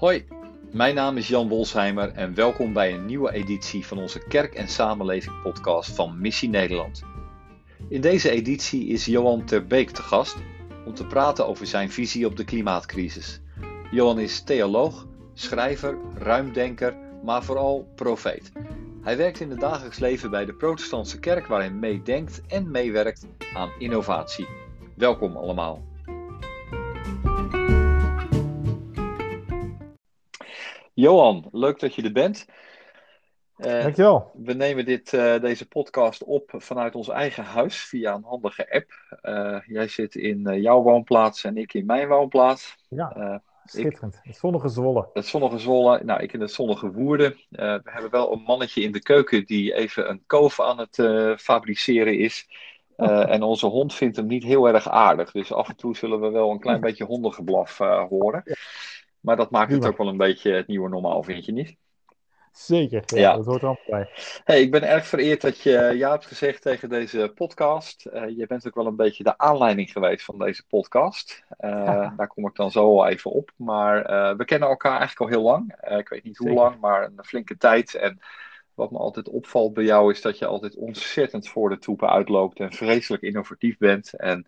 Hoi, mijn naam is Jan Wolsheimer en welkom bij een nieuwe editie van onze Kerk en Samenleving podcast van Missie Nederland. In deze editie is Johan Terbeek te gast om te praten over zijn visie op de klimaatcrisis. Johan is theoloog, schrijver, ruimdenker, maar vooral profeet. Hij werkt in het dagelijks leven bij de Protestantse Kerk waar hij meedenkt en meewerkt aan innovatie. Welkom allemaal. Johan, leuk dat je er bent. Uh, Dankjewel. We nemen dit, uh, deze podcast op vanuit ons eigen huis via een handige app. Uh, jij zit in jouw woonplaats en ik in mijn woonplaats. Ja, schitterend. Ik, het zonnige Zwolle. Het zonnige Zwolle, nou ik in het zonnige Woerden. we hebben wel een mannetje in de keuken die even een koof aan het fabriceren is. en onze hond vindt hem niet heel erg aardig. Dus af en toe zullen we wel een klein beetje hondengeblaf horen. Maar dat maakt het ook wel een beetje het nieuwe normaal, vind je niet? Zeker, ja, dat hoort er allemaal bij. Hey, ik ben erg vereerd dat je ja hebt gezegd tegen deze podcast. Uh, je bent ook wel een beetje de aanleiding geweest van deze podcast. Uh, Daar kom ik dan zo al even op. Maar uh, we kennen elkaar eigenlijk al heel lang. ik weet niet hoe lang, maar een flinke tijd. En wat me altijd opvalt bij jou is dat je altijd ontzettend voor de troepen uitloopt en vreselijk innovatief bent. En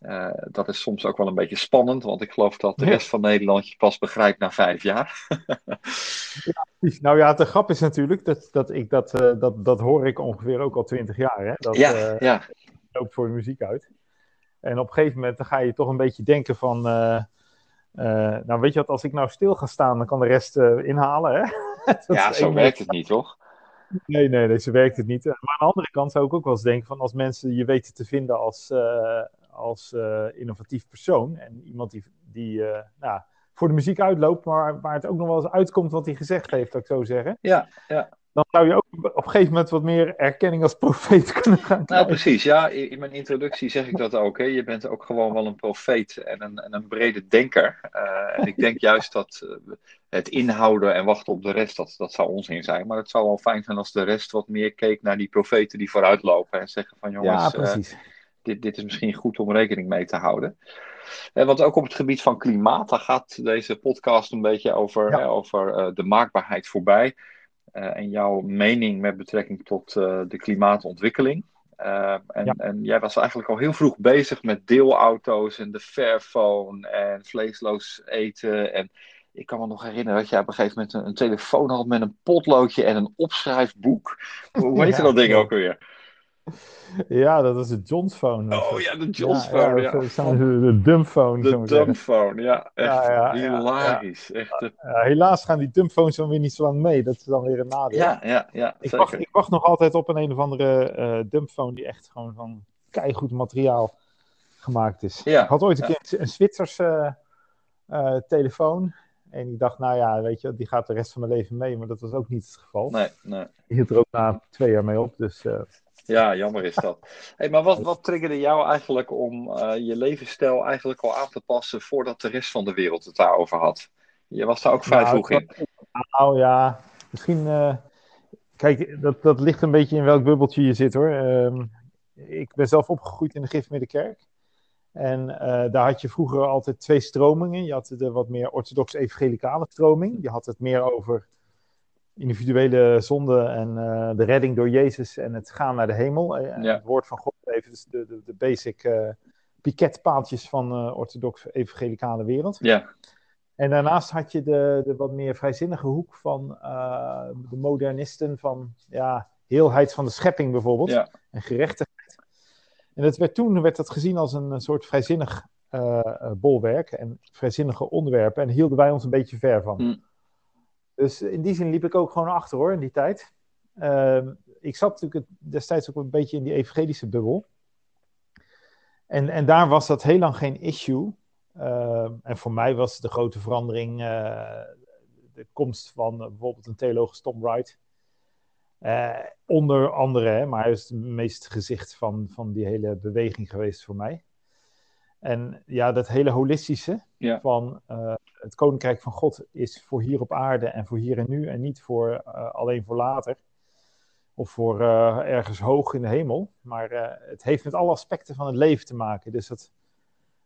uh, dat is soms ook wel een beetje spannend, want ik geloof dat de rest van Nederland je pas begrijpt na vijf jaar. ja, nou ja, de grap is natuurlijk dat, dat ik dat, uh, dat, dat hoor ik ongeveer ook al twintig jaar. Hè? Dat, ja, uh, ja. loopt voor de muziek uit. En op een gegeven moment dan ga je toch een beetje denken van, nou weet je wat, als ik nou stil ga staan, dan kan de rest inhalen. Hè? ja, zo werkt het niet, toch? Nee, nee, nee, zo werkt het niet. Maar aan de andere kant zou ik ook wel eens denken van als mensen je weten te vinden als, als uh, innovatief persoon. En iemand die, die uh, nou, voor de muziek uitloopt, maar waar het ook nog wel eens uitkomt wat hij gezegd heeft, dat ik zo zeggen. Ja, ja. Dan zou je ook op een gegeven moment wat meer erkenning als profeet kunnen gaan krijgen. Nou, precies. Ja, in mijn introductie zeg ik dat ook. Hè. Je bent ook gewoon wel een profeet en een, en een brede denker. Uh, en ik denk juist dat het inhouden en wachten op de rest, dat, dat zou onzin zijn. Maar het zou wel fijn zijn als de rest wat meer keek naar die profeten die vooruitlopen en zeggen van jongens... Ja, precies dit, dit is misschien goed om rekening mee te houden. En want ook op het gebied van klimaat, daar gaat deze podcast een beetje over, hè, over uh, de maakbaarheid voorbij. Uh, en jouw mening met betrekking tot uh, de klimaatontwikkeling. En, ja. en, jij was eigenlijk al heel vroeg bezig met deelauto's en de Fairphone en vleesloos eten. En ik kan me nog herinneren dat jij op een gegeven moment een, een telefoon had met een potloodje en een opschrijfboek. Hoe heet ja, dat ding ook weer? Ja, dat is de John's phone. Oh ja, de John's ja, phone. Ja, ja. De dumbphone. De dumbphone, ja. Echt ja, hilarisch. Echt, helaas gaan die dumbphones dan weer niet zo lang mee. Dat is dan weer een nadeel. Ja, ja, ja. Ik, wacht, ik wacht nog altijd op een een of andere uh, dumbphone die echt gewoon van keigoed materiaal gemaakt is. Ik had ooit een keer een Zwitserse uh, telefoon. En ik dacht, nou ja, weet je, die gaat de rest van mijn leven mee. Maar dat was ook niet het geval. Nee, nee. Die hield er ook na twee jaar mee op. Dus ja, jammer is dat. Hey, maar wat, wat triggerde jou eigenlijk om uh, je levensstijl eigenlijk al aan te passen voordat de rest van de wereld het daarover had? Je was daar ook vrij nou, vroeg in. Nou ja, misschien. Uh, kijk, dat, dat ligt een beetje in welk bubbeltje je zit hoor. Uh, ik ben zelf opgegroeid in de Gifmiddenkerk. En uh, daar had je vroeger altijd twee stromingen. Je had de wat meer orthodox-evangelicale stroming. Je had het meer over individuele zonde en uh, de redding door Jezus en het gaan naar de hemel. Eh, en ja. het woord van God even dus de, de, de basic uh, piketpaaltjes van de orthodox-evangelicale wereld. Ja. En daarnaast had je de, de wat meer vrijzinnige hoek van de modernisten van ja, heelheid van de schepping bijvoorbeeld ja. en gerechtigheid. En dat werd, toen werd dat gezien als een soort vrijzinnig bolwerk en vrijzinnige onderwerpen en hielden wij ons een beetje ver van. Mm. Dus in die zin liep ik ook gewoon achter hoor, in die tijd. Uh, ik zat natuurlijk destijds ook een beetje in die evangelische bubbel. En, en daar was dat heel lang geen issue. Uh, en voor mij was de grote verandering uh, de komst van bijvoorbeeld een theoloog Tom Wright. Eh, onder andere, maar hij is het meest gezicht van, van die hele beweging geweest voor mij. En ja, dat hele holistische ja. van uh, het koninkrijk van God is voor hier op aarde en voor hier en nu en niet voor, uh, alleen voor later. Of voor uh, ergens hoog in de hemel. Maar het heeft met alle aspecten van het leven te maken. Dus dat,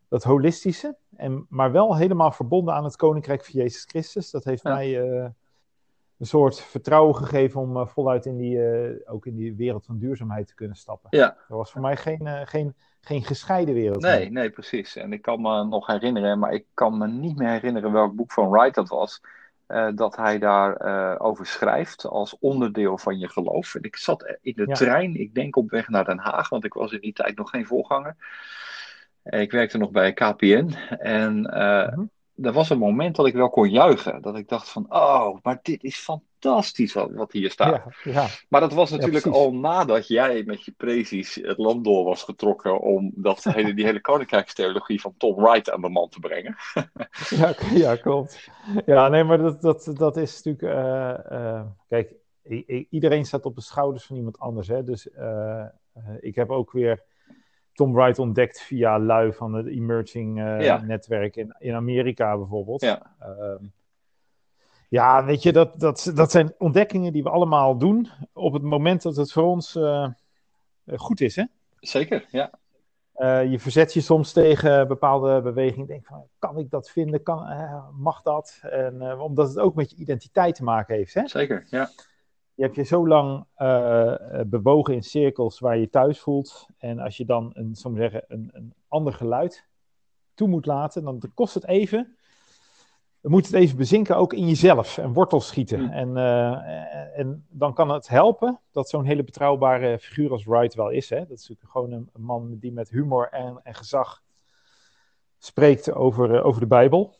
dat holistische, en, maar wel helemaal verbonden aan het koninkrijk van Jezus Christus. Dat heeft mij een soort vertrouwen gegeven om voluit in die, ook in die wereld van duurzaamheid te kunnen stappen. Ja. Dat was voor mij geen, geen, geen gescheiden wereld. Nee, nee, precies. En ik kan me nog herinneren, maar ik kan me niet meer herinneren welk boek van Wright dat was. Dat hij daar uh, over schrijft als onderdeel van je geloof. En ik zat in de trein, ik denk op weg naar Den Haag, want ik was in die tijd nog geen voorganger. Ik werkte nog bij KPN en uh-huh er was een moment dat ik wel kon juichen. Dat ik dacht van, oh, maar dit is fantastisch wat, wat hier staat. Ja, ja. Maar dat was natuurlijk al nadat jij met je precies het land door was getrokken om dat hele, die hele koninkrijkstheologie van Tom Wright aan de man te brengen. ja, ja, klopt. Ja, nee, maar dat, dat, dat is natuurlijk... Uh, uh, kijk, iedereen staat op de schouders van iemand anders. Hè? Dus uh, ik heb ook weer Tom Wright ontdekt via lui van het emerging uh, netwerk in, in Amerika bijvoorbeeld. Ja. Uh, ja, weet je, dat, dat, dat zijn ontdekkingen die we allemaal doen op het moment dat het voor ons uh, goed is, hè? Zeker, ja. Uh, je verzet je soms tegen bepaalde bewegingen. Denk van, kan ik dat vinden? Kan, mag dat? En, omdat het ook met je identiteit te maken heeft, hè? Zeker, ja je hebt je zo lang uh, bewogen in cirkels waar je thuis voelt. En als je dan een, zo zeggen, een, een ander geluid toe moet laten, dan kost het even. Dan moet het even bezinken ook in jezelf en wortels schieten. Mm. En, uh, en dan kan het helpen dat zo'n hele betrouwbare figuur als Wright wel is. Hè? Dat is natuurlijk gewoon een, een man die met humor en, en gezag spreekt over, over de Bijbel.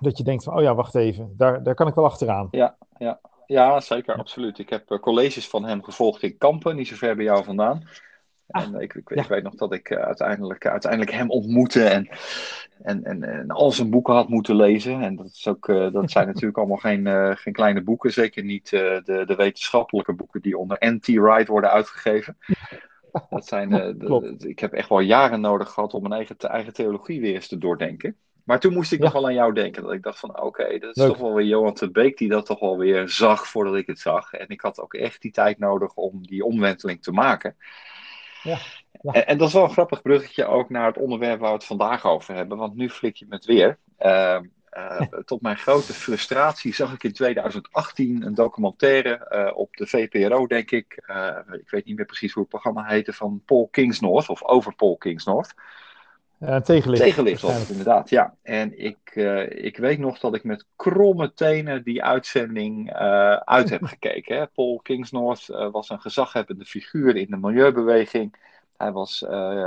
Dat je denkt van, oh ja, wacht even, daar, daar kan ik wel achteraan. Ja, ja. Ja, zeker, absoluut. Ik heb uh, colleges van hem gevolgd in Kampen, niet zo ver bij jou vandaan. Ah, en ik, ik, ik weet nog dat ik uh, uiteindelijk, uh, uiteindelijk hem ontmoette en, en, en, en, al zijn boeken had moeten lezen. En dat, is ook, dat zijn natuurlijk allemaal geen, geen kleine boeken, zeker niet de, de wetenschappelijke boeken die onder NT Wright worden uitgegeven. Dat zijn, de, ik heb echt wel jaren nodig gehad om mijn eigen, eigen theologie weer eens te doordenken. Maar toen moest ik nog wel aan jou denken. Dat ik dacht van oké, dat is toch wel weer Johan de Beek die dat toch wel weer zag voordat ik het zag. En ik had ook echt die tijd nodig om die omwenteling te maken. Ja, En, en, dat is wel een grappig bruggetje ook naar het onderwerp waar we het vandaag over hebben. Want nu flik je met weer. Uh, uh, tot mijn grote frustratie zag ik in 2018 een documentaire uh, op de VPRO, denk ik. Uh, ik weet niet meer precies hoe het programma heette, van Paul Kingsnorth, of over Paul Kingsnorth. Uh, tegenlicht. Tegenlicht was het inderdaad, ja. En ik, uh, ik weet nog dat ik met kromme tenen die uitzending uh, uit heb gekeken. Hè. Paul Kingsnorth was een gezaghebbende figuur in de milieubeweging. Hij was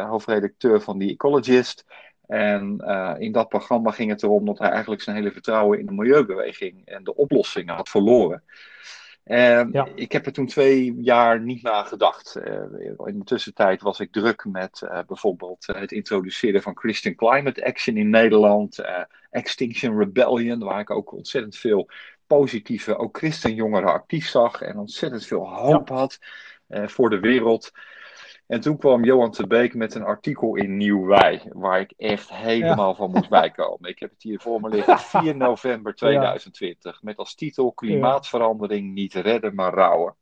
hoofdredacteur van The Ecologist. En in dat programma ging het erom dat hij eigenlijk zijn hele vertrouwen in de milieubeweging en de oplossingen had verloren. Ja. ik heb er toen twee jaar niet naar gedacht. Uh, in de tussentijd was ik druk met uh, bijvoorbeeld uh, het introduceren van Christian Climate Action in Nederland, Extinction Rebellion, waar ik ook ontzettend veel positieve, ook christenjongeren actief zag en ontzettend veel hoop ja. had voor de wereld. En toen kwam Johan te Beek met een artikel in Nieuw Wij, waar ik echt helemaal ja. van moest bijkomen. Ik heb het hier voor me liggen, 4 november 2020, ja. met als titel Klimaatverandering niet redden, maar rouwen.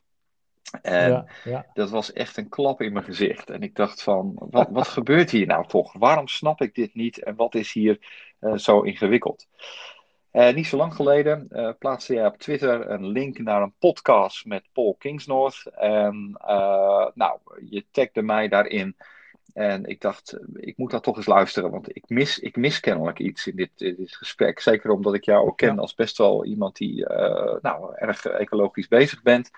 En ja, dat was echt een klap in mijn gezicht. En ik dacht van, wat, wat gebeurt hier nou toch? Waarom snap ik dit niet en wat is hier uh, zo ingewikkeld? Uh, niet zo lang geleden uh, plaatste jij op Twitter een link naar een podcast met Paul Kingsnorth. En uh, nou, je tagde mij daarin. En ik dacht, ik moet dat toch eens luisteren, want ik mis, ik mis kennelijk iets in dit, in dit gesprek. Zeker omdat ik jou ook ken als best wel iemand die nou, erg ecologisch bezig bent.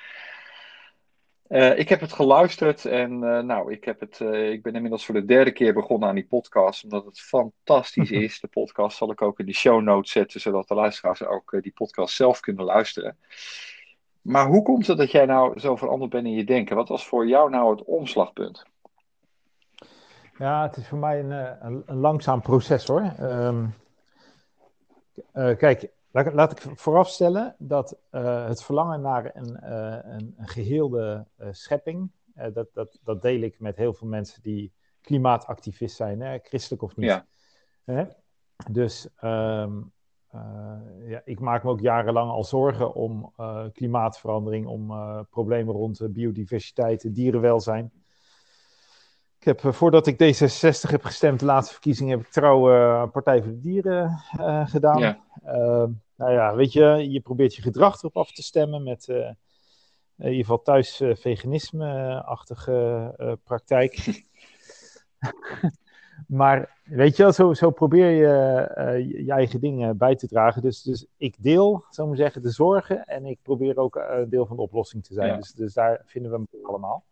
Uh, ik heb het geluisterd en uh, nou, ik, heb het, uh, ik ben inmiddels voor de derde keer begonnen aan die podcast, omdat het fantastisch is. De podcast zal ik ook in de show notes zetten, zodat de luisteraars ook die podcast zelf kunnen luisteren. Maar hoe komt het dat jij nou zo veranderd bent in je denken? Wat was voor jou nou het omslagpunt? Ja, het is voor mij een, een, een langzaam proces hoor. Um, kijk, Laat, laat ik voorafstellen dat uh, het verlangen naar een, uh, een, een geheelde uh, schepping, dat, dat, dat deel ik met heel veel mensen die klimaatactivist zijn, hè, christelijk of niet. Ja. Hè? Dus um, ja, ik maak me ook jarenlang al zorgen om klimaatverandering, om problemen rond biodiversiteit, dierenwelzijn. Ik heb, voordat ik D66 heb gestemd, de laatste verkiezingen, heb ik trouw Partij voor de Dieren gedaan. Ja. Ehm, nou ja, weet je, je probeert je gedrag erop af te stemmen met in ieder geval thuis veganisme-achtige praktijk. maar weet je, zo, zo probeer je uh, je eigen dingen bij te dragen. Dus, dus ik deel, zou maar zeggen, de zorgen en ik probeer ook een uh, deel van de oplossing te zijn. Dus, dus daar vinden we hem allemaal.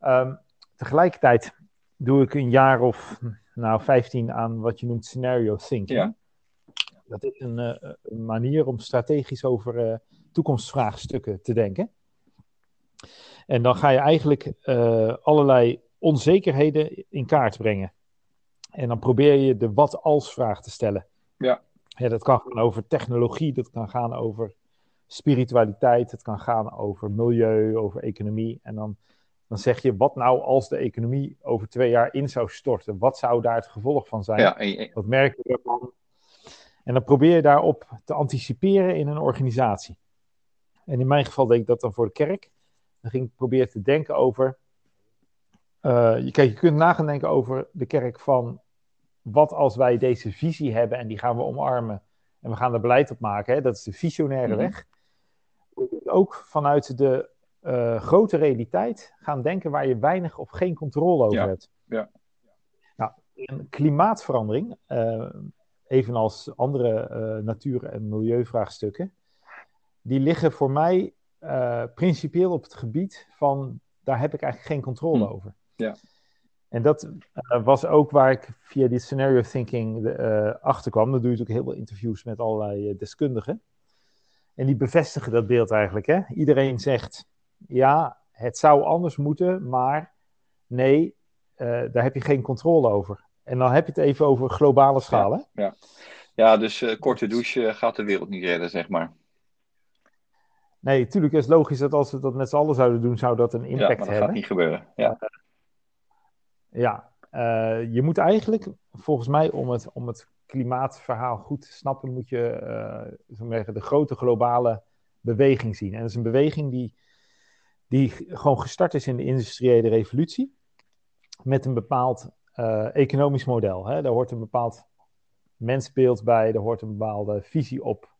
Um, tegelijkertijd doe ik een jaar of nou, 15 aan wat je noemt scenario thinking. Ja. Dat is een, uh, een, manier om strategisch over toekomstvraagstukken te denken. En dan ga je eigenlijk allerlei onzekerheden in kaart brengen. En dan probeer je de wat-als-vraag te stellen. Ja. ja. Dat kan gaan over technologie, dat kan gaan over spiritualiteit, het kan gaan over milieu, over economie. En dan, dan zeg je, wat nou als de economie over twee jaar in zou storten? Wat zou daar het gevolg van zijn? Ja, Wat merk je ervan? En dan probeer je daarop te anticiperen in een organisatie. En in mijn geval deed ik dat dan voor de kerk. Dan ging ik proberen te denken over uh, kijk, je kunt nagaan denken over de kerk van wat als wij deze visie hebben en die gaan we omarmen en we gaan er beleid op maken. Hè? Dat is de visionaire mm weg. Ook vanuit de uh, grote realiteit gaan denken waar je weinig of geen controle over hebt. Ja. Nou, klimaatverandering, uh, evenals andere natuur- en milieuvraagstukken, die liggen voor mij principieel op het gebied van daar heb ik eigenlijk geen controle hm. over. Ja. En dat uh, was ook waar ik via die scenario thinking achter kwam. Dan doe je natuurlijk heel veel interviews met allerlei deskundigen. En die bevestigen dat beeld eigenlijk. Hè? Iedereen zegt, ja, het zou anders moeten, maar nee, daar heb je geen controle over. En dan heb je het even over globale schaal. Ja, ja. ja dus korte douche gaat de wereld niet redden, zeg maar. Nee, natuurlijk is het logisch dat als we dat met z'n allen zouden doen, zou dat een impact hebben. Ja, maar dat hebben. gaat niet gebeuren. Ja. Ja, uh, je moet eigenlijk, volgens mij, om het, om het klimaatverhaal goed te snappen, moet je uh, zeggen, de grote globale beweging zien. En dat is een beweging die, die gewoon gestart is in de industriële revolutie, met een bepaald uh, economisch model. Hè? Daar hoort een bepaald mensbeeld bij, daar hoort een bepaalde visie op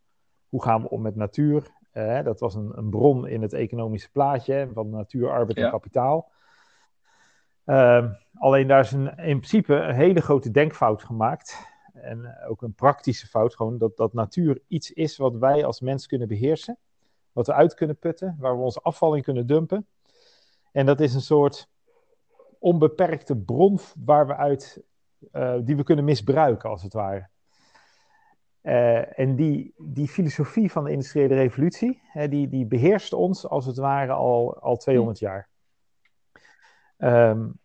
hoe gaan we om met natuur. dat was een, een, bron in het economische plaatje van natuur, arbeid en kapitaal. Uh, alleen daar is een, in principe een hele grote denkfout gemaakt. En ook een praktische fout, gewoon dat, dat natuur iets is wat wij als mens kunnen beheersen. Wat we uit kunnen putten, waar we onze afval in kunnen dumpen. En dat is een soort onbeperkte bron waar we uit, uh, die we kunnen misbruiken, als het ware. Uh, en die, die filosofie van de industriële revolutie, hè, die, die beheerst ons als het ware al, al 200 jaar. Um,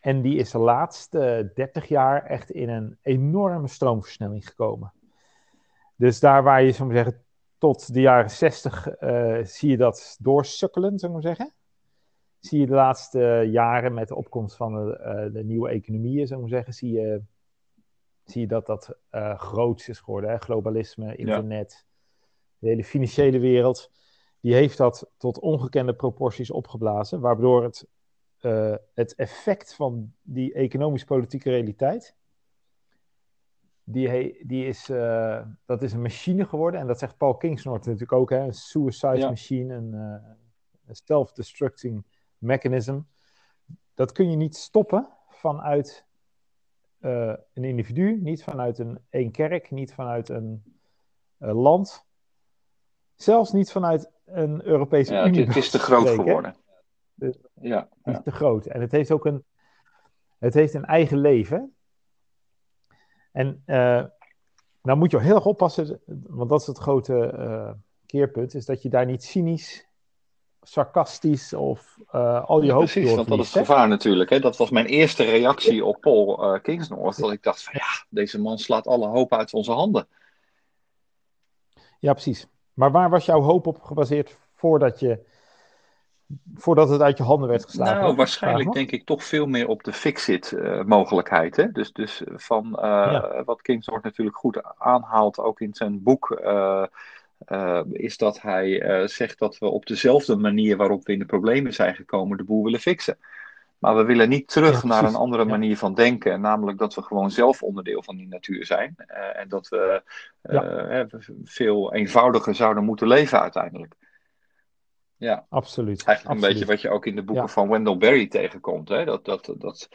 en die is de laatste 30 jaar echt in een enorme stroomversnelling gekomen. Dus daar waar je, zou zeggen, tot de jaren 60 uh, eh, zie je dat doorsukkelen, zou ik maar zeggen. Zie je de laatste jaren met de opkomst van de, uh, de nieuwe economieën, zou ik maar zeggen, zie je, zie je dat dat uh, groots is geworden. Hè? Globalisme, internet, ja. de hele financiële wereld. Die heeft dat tot ongekende proporties opgeblazen, waardoor het uh, het effect van die economisch-politieke realiteit, die, die is, uh, dat is een machine geworden. En dat zegt Paul Kingsnorth natuurlijk ook, hè, een suicide ja. machine, een, een self-destructing mechanism. Dat kun je niet stoppen vanuit een individu, niet vanuit een, een kerk, niet vanuit een land. Zelfs niet vanuit een Europese ja, Unie. Het is te groot geworden. Dus ja, is te groot. En het heeft ook een, het heeft een eigen leven. En uh, nou moet je heel erg oppassen, want dat is het grote keerpunt, is dat je daar niet cynisch, sarcastisch of uh, al je hoop Precies, want dat is het gevaar natuurlijk. Hè? Dat was mijn eerste reactie op Paul uh, Kingsnorth, dat ik dacht van ja, deze man slaat alle hoop uit onze handen. Ja, precies. Maar waar was jouw hoop op gebaseerd voordat je voordat het uit je handen werd geslagen? Nou, waarschijnlijk denk ik toch veel meer op de fix-it uh, mogelijkheid. Hè? Dus, dus van ja. wat Kingsnorth natuurlijk goed aanhaalt, ook in zijn boek, uh, is dat hij zegt dat we op dezelfde manier waarop we in de problemen zijn gekomen, de boel willen fixen. Maar we willen niet terug naar een andere manier van denken. Namelijk dat we gewoon zelf onderdeel van die natuur zijn. Uh, en dat we veel eenvoudiger zouden moeten leven uiteindelijk. Ja, absoluut. Eigenlijk een beetje wat je ook in de boeken van Wendell Berry tegenkomt. Hè? Dat, dat, dat,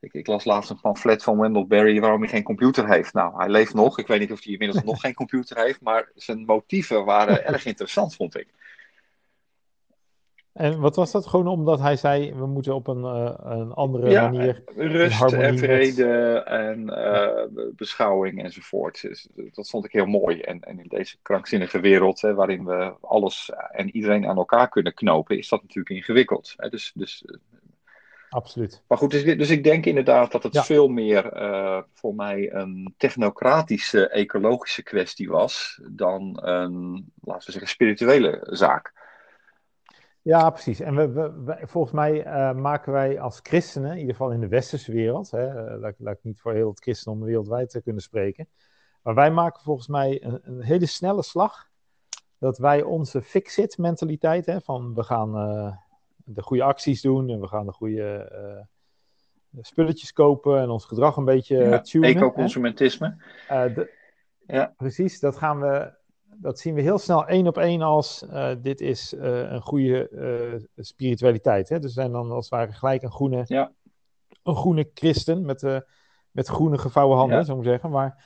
ik, ik, las laatst een pamflet van Wendell Berry waarom hij geen computer heeft. Nou, hij leeft nog. Ik weet niet of hij inmiddels nog geen computer heeft. Maar zijn motieven waren erg interessant, vond ik. En wat was dat? Gewoon omdat hij zei, we moeten op een, uh, een andere ja, manier... rust en vrede en uh, beschouwing enzovoort. Dus, dat vond ik heel mooi. En, en in deze krankzinnige wereld, hè, waarin we alles en iedereen aan elkaar kunnen knopen, is dat natuurlijk ingewikkeld. Hè? Dus, dus, Absoluut. Maar goed, dus, dus ik denk inderdaad dat het ja. veel meer uh, voor mij een technocratische, ecologische kwestie was dan een, laten we zeggen, spirituele zaak. Ja, precies. En we, we, volgens mij uh, maken wij als christenen, in ieder geval in de westerse wereld, hè, uh, laat, laat, ik niet voor heel het christendom wereldwijd te kunnen spreken, maar wij maken volgens mij een, een hele snelle slag dat wij onze fix-it mentaliteit, hè, van we gaan uh, de goede acties doen en we gaan de goede spulletjes kopen en ons gedrag een beetje ja, tunen. Eco-consumentisme. ja. Precies, dat gaan we dat zien we heel snel één op één als dit is een goede spiritualiteit. Hè? Dus zijn dan als het ware gelijk een groene, ja. een groene christen met, met groene gevouwen handen, ja. zou ik zeggen. Maar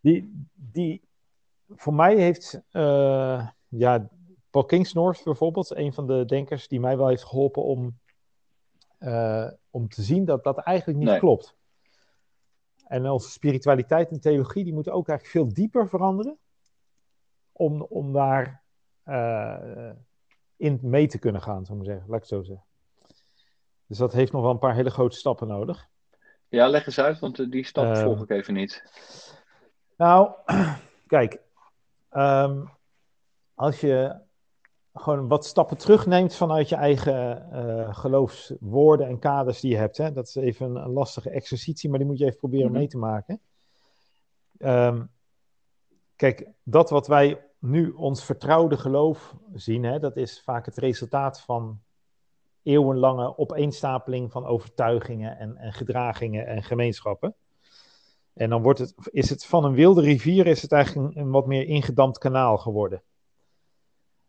die, die voor mij heeft ja, Paul Kingsnorth bijvoorbeeld, een van de denkers die mij wel heeft geholpen om, om te zien dat dat eigenlijk niet nee. klopt. En onze spiritualiteit en theologie, die moeten ook eigenlijk veel dieper veranderen om, om daar uh, in mee te kunnen gaan, zou ik zeggen. Laat ik het zo zeggen. Dus dat heeft nog wel een paar hele grote stappen nodig. Ja, leg eens uit, want die stap uh, volg ik even niet. Nou, kijk. Um, als je gewoon wat stappen terugneemt vanuit je eigen uh, geloofswoorden en kaders die je hebt. Hè? Dat is even een, een, lastige exercitie, maar die moet je even proberen Mhm. mee te maken. Um, kijk, dat wat wij nu ons vertrouwde geloof zien, hè, dat is vaak het resultaat van eeuwenlange opeenstapeling van overtuigingen en, en gedragingen en gemeenschappen. En dan wordt het, is het van een wilde rivier is het eigenlijk een, een wat meer ingedampt kanaal geworden.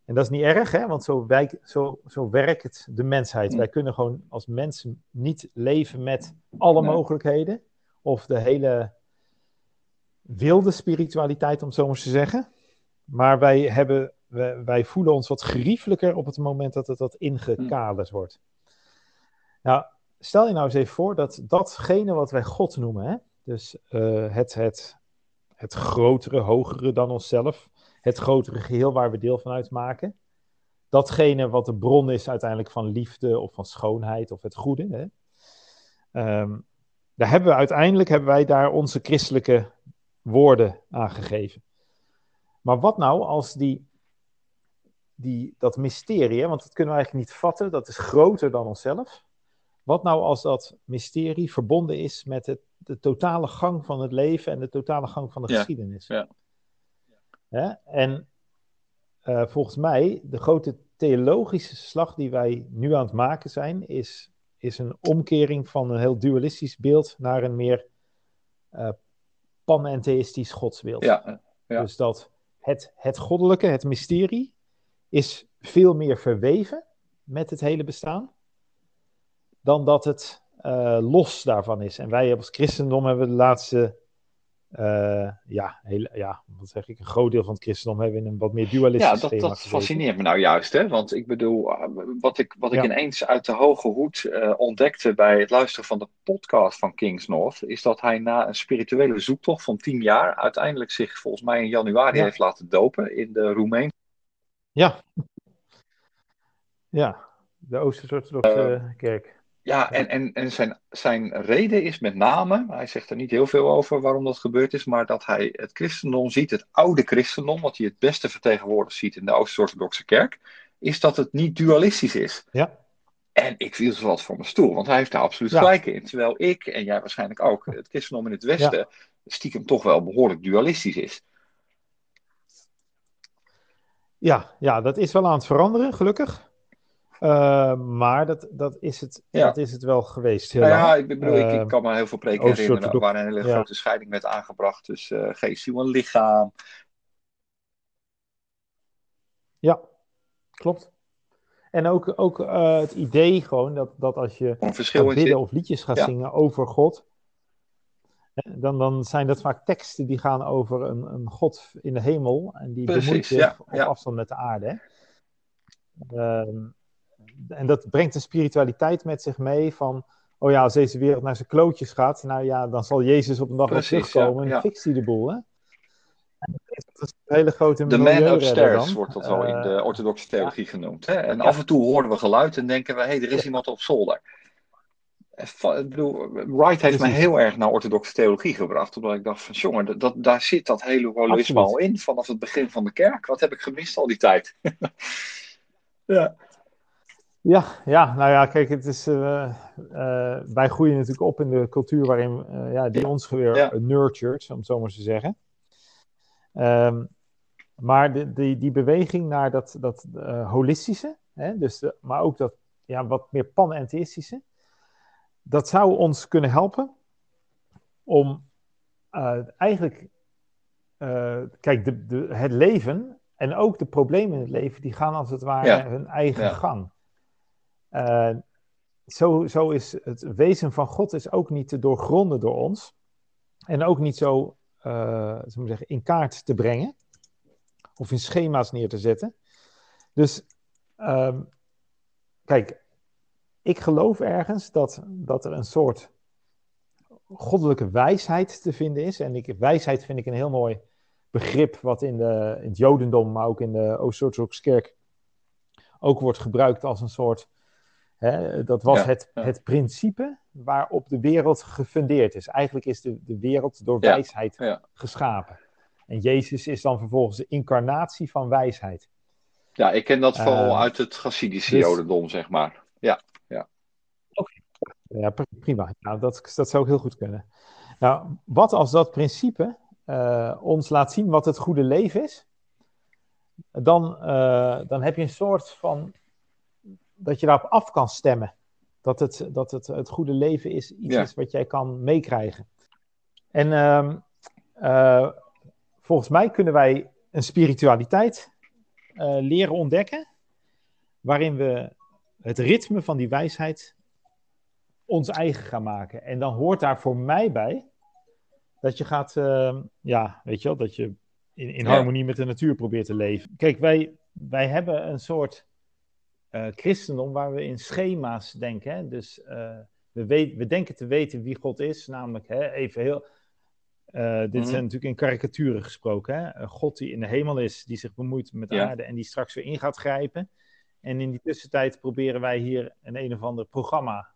En dat is niet erg, hè? want zo, zo, zo werkt de mensheid. Wij kunnen gewoon als mensen niet leven met alle Nee. mogelijkheden. Of de hele wilde spiritualiteit, om het zo maar te zeggen. Maar wij, hebben, wij, wij voelen ons wat geriefelijker op het moment dat het wat ingekaderd wordt. Nou, stel je nou eens even voor dat datgene wat wij God noemen, hè? dus eh, het, het, het grotere, hogere dan onszelf, het grotere geheel waar we deel van uitmaken, datgene wat de bron is uiteindelijk van liefde of van schoonheid of het goede, hè? Ehm, daar hebben we uiteindelijk hebben wij daar onze christelijke woorden aan gegeven. Maar wat nou als die, die, dat mysterie, hè, want dat kunnen we eigenlijk niet vatten, dat is groter dan onszelf. Wat nou als dat mysterie verbonden is met het, de totale gang van het leven en de totale gang van de Ja, geschiedenis? ja. Hè? En eh, volgens mij, de grote theologische slag die wij nu aan het maken zijn, is, is een omkering van een heel dualistisch beeld naar een meer uh, panentheïstisch godsbeeld. Ja, ja. Dus dat het, het goddelijke, het mysterie, is veel meer verweven met het hele bestaan, dan dat het uh, los daarvan is. En wij als christendom hebben de laatste, uh, ja, heel, ja, wat zeg ik, een groot deel van het christendom hebben in een wat meer dualistisch Ja, dat, fascineert me nou juist, hè? Want ik bedoel, uh, wat ik, wat ik Ja. ineens uit de hoge hoed uh, ontdekte bij het luisteren van de podcast van Kings North, is dat hij na een spirituele zoektocht van tien jaar uiteindelijk zich volgens mij in januari Ja. heeft laten dopen in de Roemeen. Ja. Ja, de Oosters-Orthodoxe kerk. Ja, en, en, en zijn, zijn reden is met name, hij zegt er niet heel veel over waarom dat gebeurd is, maar dat hij het christendom ziet, het oude christendom, wat hij het beste vertegenwoordigd ziet in de Oost-Orthodoxe kerk, is dat het niet dualistisch is. Ja. En ik viel zo wat voor mijn stoel, want hij heeft daar absoluut Ja. gelijk in. Terwijl ik, en jij waarschijnlijk ook, het christendom in het Westen stiekem toch wel behoorlijk dualistisch is. Ja, ja, dat is wel aan het veranderen, gelukkig. Uh, maar dat, dat, is het, Ja. dat is het wel geweest. Heel Nou ja, ik, bedoel, ik, Eh, ik kan me heel veel preken herinneren waar een hele ja. grote scheiding werd aangebracht tussen eh, geest, ziel en lichaam. Ja, klopt. En ook, ook eh, het idee gewoon dat, dat als je gaat bidden of liedjes gaat Ja. zingen over God, eh, dan, dan zijn dat vaak teksten die gaan over een, een God in de hemel en die Precies, bemoeit zich ja, op ja. afstand met de aarde. hè. En dat brengt een spiritualiteit met zich mee van, oh ja, als deze wereld naar zijn klootjes gaat, nou ja, dan zal Jezus op een dag wel Precies, terugkomen ja, en fixt hij de boel, hè. Dat is een hele grote De man upstairs wordt dat wel in de Eh, orthodoxe theologie genoemd. Hè? En af en toe horen we geluid en denken we, hé, hey, er is iemand op zolder. Ik bedoel, Wright heeft Precies. heel erg naar orthodoxe theologie gebracht. Omdat ik dacht van, jongen, dat, dat, daar zit dat hele holisme al in. Vanaf het begin van de kerk. Wat heb ik gemist al die tijd? ja. Ja, ja, nou ja, kijk, het is, eh, eh, wij groeien natuurlijk op in de cultuur waarin, eh, ja, die ons weer Ja. nurtured, om het zo maar te zeggen. Ehm, maar de, die, die beweging naar dat, dat holistische, hè, dus de- maar ook dat ja, wat meer panentheïstische, dat zou ons kunnen helpen om eigenlijk, kijk, de, de, het leven en ook de problemen in het leven, die gaan als het ware Ja. hun eigen Ja. gang. Eh, zo, zo is het wezen van God is ook niet te doorgronden door ons. En ook niet zo, we zeggen, in kaart te brengen. Of in schema's neer te zetten. Dus, ehm, kijk, ik geloof ergens dat, dat er een soort goddelijke wijsheid te vinden is. En ik, wijsheid vind ik een heel mooi begrip wat in, de, in het Jodendom, maar ook in de Oost-Orthodoxe Kerk ook wordt gebruikt als een soort. Hè, dat was Ja, het, ja. het principe waarop de wereld gefundeerd is. Eigenlijk is de, de wereld door Ja, wijsheid ja. geschapen. En Jezus is dan vervolgens de incarnatie van wijsheid. ja, ik ken dat vooral Eh, uit het Chassidische dus- Jodendom, zeg maar. Ja, Ja, pr- prima. Nou, dat, dat zou ook heel goed kunnen. Nou, wat als dat principe eh, ons laat zien wat het goede leven is? Dan, eh, dan heb je een soort van dat je daarop af kan stemmen. Dat het, dat het, het goede leven is iets Ja. is wat jij kan meekrijgen. En ehm, eh, volgens mij kunnen wij een spiritualiteit eh, leren ontdekken, waarin we het ritme van die wijsheid ons eigen gaan maken. En dan hoort daar voor mij bij dat je gaat, eh, ja, weet je wel, dat je in, in Ja. harmonie met de natuur probeert te leven. Kijk, wij, wij hebben een soort christendom waar we in schema's denken. Hè? Dus eh, we, weet, we denken te weten wie God is, namelijk hè, even heel. eh, dit Mhm. zijn natuurlijk in karikaturen gesproken. Hè? Een God die in de hemel is, die zich bemoeit met Ja. aarde en die straks weer in gaat grijpen. En in die tussentijd proberen wij hier een een of ander programma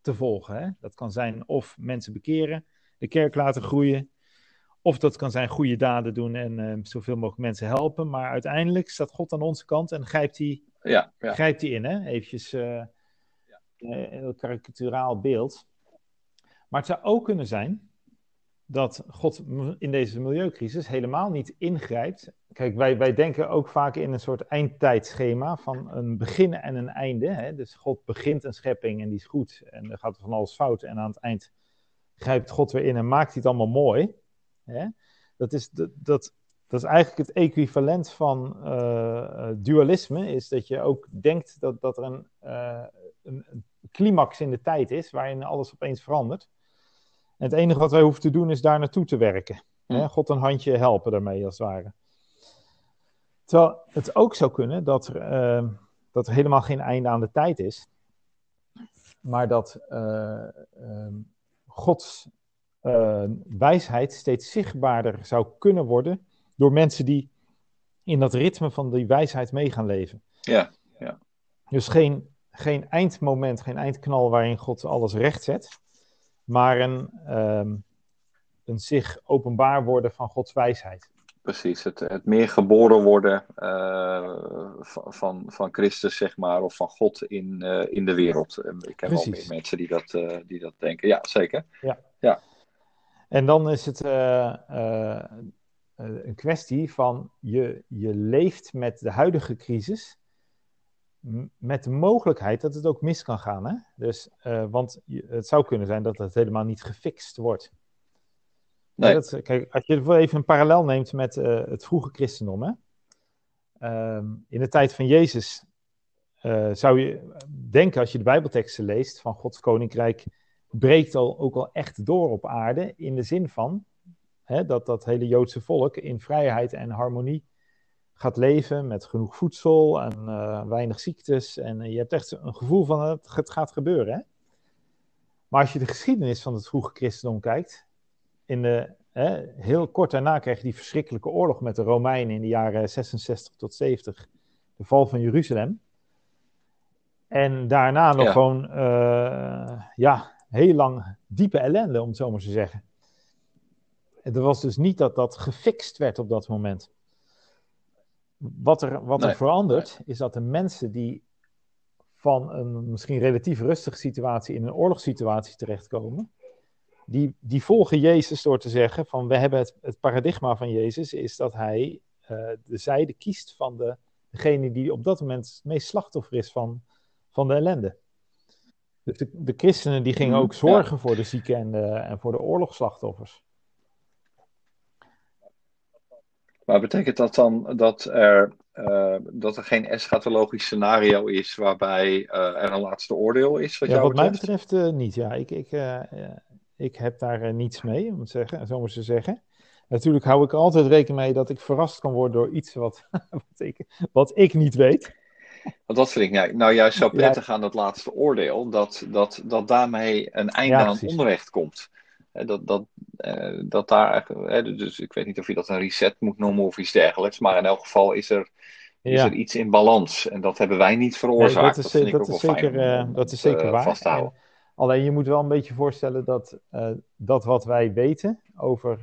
te volgen. Hè? Dat kan zijn of mensen bekeren, de kerk laten groeien. Of dat kan zijn goede daden doen en eh, zoveel mogelijk mensen helpen. Maar uiteindelijk staat God aan onze kant en grijpt hij, ja, ja. grijpt hij in. Hè? Eventjes eh, eh, een heel karikaturaal beeld. Maar het zou ook kunnen zijn dat God in deze milieucrisis helemaal niet ingrijpt. Kijk, wij, wij denken ook vaak in een soort eindtijdschema van een begin en een einde. Hè? Dus God begint een schepping en die is goed en er gaat van alles fout. En aan het eind grijpt God weer in en maakt hij het allemaal mooi. Hè? Dat, is, dat, dat, dat is eigenlijk het equivalent van eh, eh, dualisme, is dat je ook denkt dat, dat er een, eh, een, climax in de tijd is waarin alles opeens verandert. En het enige wat wij hoeven te doen is daar naartoe te werken. Hè? God een handje helpen daarmee, als het ware. Terwijl het ook zou kunnen dat er, dat er helemaal geen einde aan de tijd is, maar dat eh, ehm, Gods wijsheid steeds zichtbaarder zou kunnen worden door mensen die in dat ritme van die wijsheid mee gaan leven. ja. Dus geen, geen eindmoment, geen eindknal waarin God alles recht zet, maar een, ehm, een zich openbaar worden van Gods wijsheid. Precies, het, het meer geboren worden eh, van, van, van Christus, zeg maar, of van God in, eh, in de wereld. Ik ken wel Precies. meer mensen die dat, eh, die dat denken. Ja, zeker. En dan is het een kwestie van je, je leeft met de huidige crisis met de mogelijkheid dat het ook mis kan gaan. Hè? Dus, uh, want het zou kunnen zijn dat het helemaal niet gefixt wordt. Nee. Dat, kijk, als je even een parallel neemt met uh, het vroege christendom. Hè? Uh, in de tijd van Jezus zou je denken, als je de Bijbelteksten leest, van Gods koninkrijk breekt al, ook al echt door op aarde. In de zin van hè, dat dat hele Joodse volk in vrijheid en harmonie gaat leven met genoeg voedsel en uh, weinig ziektes. En je hebt echt een gevoel van het, het gaat gebeuren. Hè? Maar als je de geschiedenis van het vroege christendom kijkt, in de, hè, heel kort daarna kreeg je die verschrikkelijke oorlog met de Romeinen in de jaren 66 tot 70, de val van Jeruzalem. En daarna nog gewoon, uh, ja, heel lang diepe ellende, om het zo maar te zeggen. Het was dus niet dat dat gefixt werd op dat moment. Wat er, wat er verandert, is dat de mensen die van een misschien relatief rustige situatie in een oorlogssituatie terechtkomen, die, die volgen Jezus door te zeggen van we hebben het, het paradigma van Jezus is dat hij uh, de zijde kiest van de, degene die op dat moment het meest slachtoffer is van, van de ellende. Dus de, de christenen die gingen mhm, ook zorgen voor de zieken en, de, en voor de oorlogsslachtoffers. Maar betekent dat dan dat er, uh, dat er geen eschatologisch scenario is waarbij uh, er een laatste oordeel is? Wat, ja, wat mij betreft uh, niet. Ja, ik, ik, ik heb daar niets mee, om het zeggen, zo maar te zeggen. Natuurlijk hou ik er altijd rekening mee dat ik verrast kan worden door iets wat, wat, ik, wat ik niet weet. Want dat vind ik nou, juist zo prettig aan dat laatste oordeel, dat, dat, dat daarmee een einde aan het onrecht komt. Dat, dat, uh, dat daar, dus ik weet niet of je dat een reset moet noemen of iets dergelijks, maar in elk geval is er, is er iets in balans. En dat hebben wij niet veroorzaakt. dat, is, dat, vind ik ook wel zeker, fijn uh, dat is zeker waar. Vasthouden. alleen je moet wel een beetje voorstellen dat, dat wat wij weten over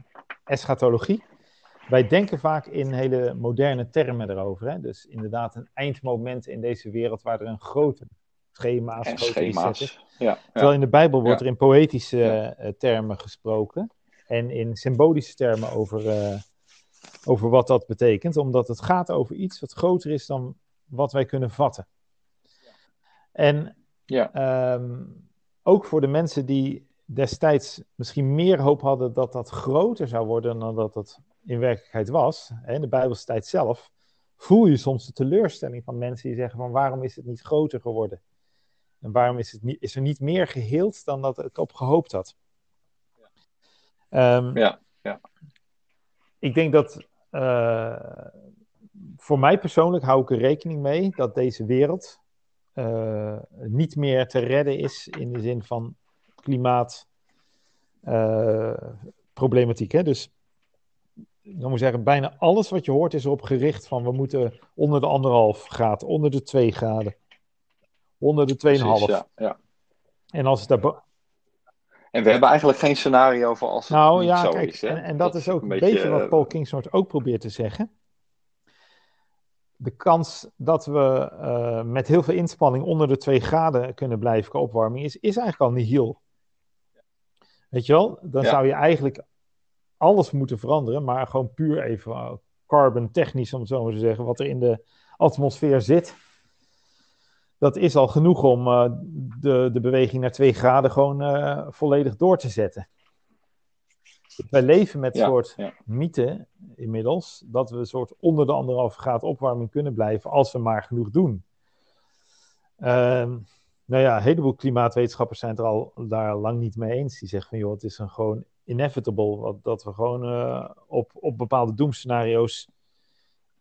eschatologie, wij denken vaak in hele moderne termen erover. Hè? Dus inderdaad een eindmoment in deze wereld waar er een grote schema's, en grote schema's. Ja, Terwijl in de Bijbel wordt er in poëtische termen gesproken en in symbolische termen over, uh, over wat dat betekent, omdat het gaat over iets wat groter is dan wat wij kunnen vatten. En ja. Um, ook voor de mensen die destijds misschien meer hoop hadden dat dat groter zou worden dan dat het in werkelijkheid was, hè, in de Bijbelse tijd zelf, voel je soms de teleurstelling van mensen die zeggen van waarom is het niet groter geworden? En waarom is, het niet, is er niet meer geheeld dan dat ik op gehoopt had? Um, ja, ja. Ik denk dat uh, voor mij persoonlijk hou ik er rekening mee dat deze wereld uh, niet meer te redden is in de zin van klimaatproblematiek. Uh, dus dan moet zeggen, bijna alles wat je hoort is erop gericht van we moeten onder de anderhalf graden, onder de twee graden, onder de 2,5. Ja, ja. En als het daar. En we hebben eigenlijk geen scenario voor als het nou, niet ja, zo kijk, is. Hè? En, en dat, is ook een beetje, wat Paul Kingsnorth ook probeert te zeggen. De kans dat we uh, met heel veel inspanning onder de 2 graden kunnen blijven qua opwarming is, is eigenlijk al niet heel. Weet je wel? Dan ja. zou je eigenlijk alles moeten veranderen, maar gewoon puur even uh, carbon technisch, om het zo maar te zeggen, wat er in de atmosfeer zit. Dat is al genoeg om uh, de, de beweging naar 2 graden gewoon uh, volledig door te zetten. Wij leven met een ja, soort ja. mythe inmiddels, dat we een soort onder de anderhalve graad opwarming kunnen blijven als we maar genoeg doen. Uh, nou ja, een heleboel klimaatwetenschappers zijn het er al daar lang niet mee eens. Die zeggen van joh, het is een gewoon inevitable. Dat we gewoon uh, op, op bepaalde doemscenario's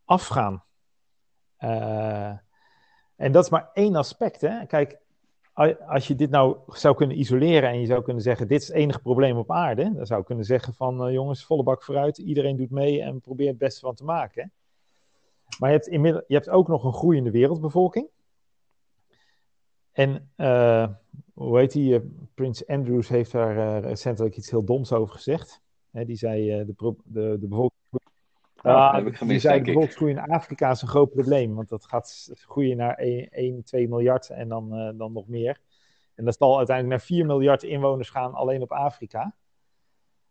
afgaan. Uh, en dat is maar één aspect. Hè? Kijk, als je dit nou zou kunnen isoleren en je zou kunnen zeggen: dit is het enige probleem op aarde, dan zou ik kunnen zeggen: van uh, jongens, volle bak vooruit, iedereen doet mee en probeert het beste van te maken. Maar je hebt, inmiddels, je hebt ook nog een groeiende wereldbevolking. En uh, hoe heet die? Uh, Prins Andrews heeft daar recentelijk iets heel doms over gezegd. Hè, die zei de, de, de bevolking. Ja, heb ik gemist, die bevolkingsgroei in Afrika is een groot probleem. Want dat gaat groeien naar 1, 1 2 miljard en dan, dan nog meer. En dat zal uiteindelijk naar 4 miljard inwoners gaan alleen op Afrika.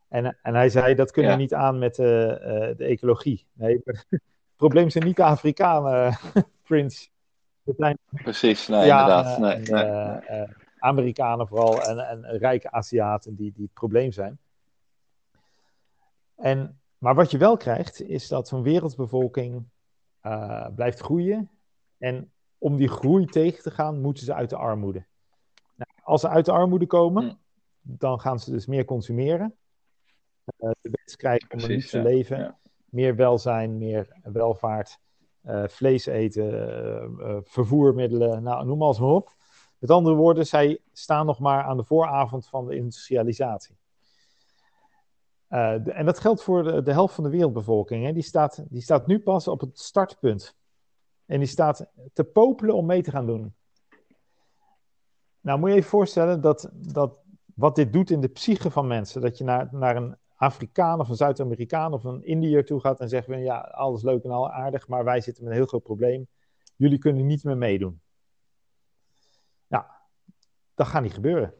En, en hij zei dat kunnen ja. we niet aan met de ecologie. Nee, het probleem zijn niet de Afrikanen, Prins. Precies, nee, inderdaad. Nee, nee, Amerikanen vooral en, en rijke Aziaten die, die het probleem zijn. En, maar wat je wel krijgt, is dat zo'n wereldbevolking blijft groeien. En om die groei tegen te gaan, moeten ze uit de armoede. Nou, als ze uit de armoede komen, hm. dan gaan ze dus meer consumeren. Uh, de krijgen om een liefste leven. Meer welzijn, meer welvaart. Uh, vlees eten, vervoermiddelen, nou, noem alles maar op. Met andere woorden, zij staan nog maar aan de vooravond van de industrialisatie. De, en dat geldt voor de, helft van de wereldbevolking. Hè. Die, staat, die staat nu pas op het startpunt. En die staat te popelen om mee te gaan doen. Nou, moet je even voorstellen dat, dat wat dit doet in de psyche van mensen. Dat je naar, naar een Afrikaan of een Zuid-Amerikaan of een Indiër toe gaat en zegt: Ja, alles leuk en al aardig, maar wij zitten met een heel groot probleem. Jullie kunnen niet meer meedoen. Nou, dat gaat niet gebeuren.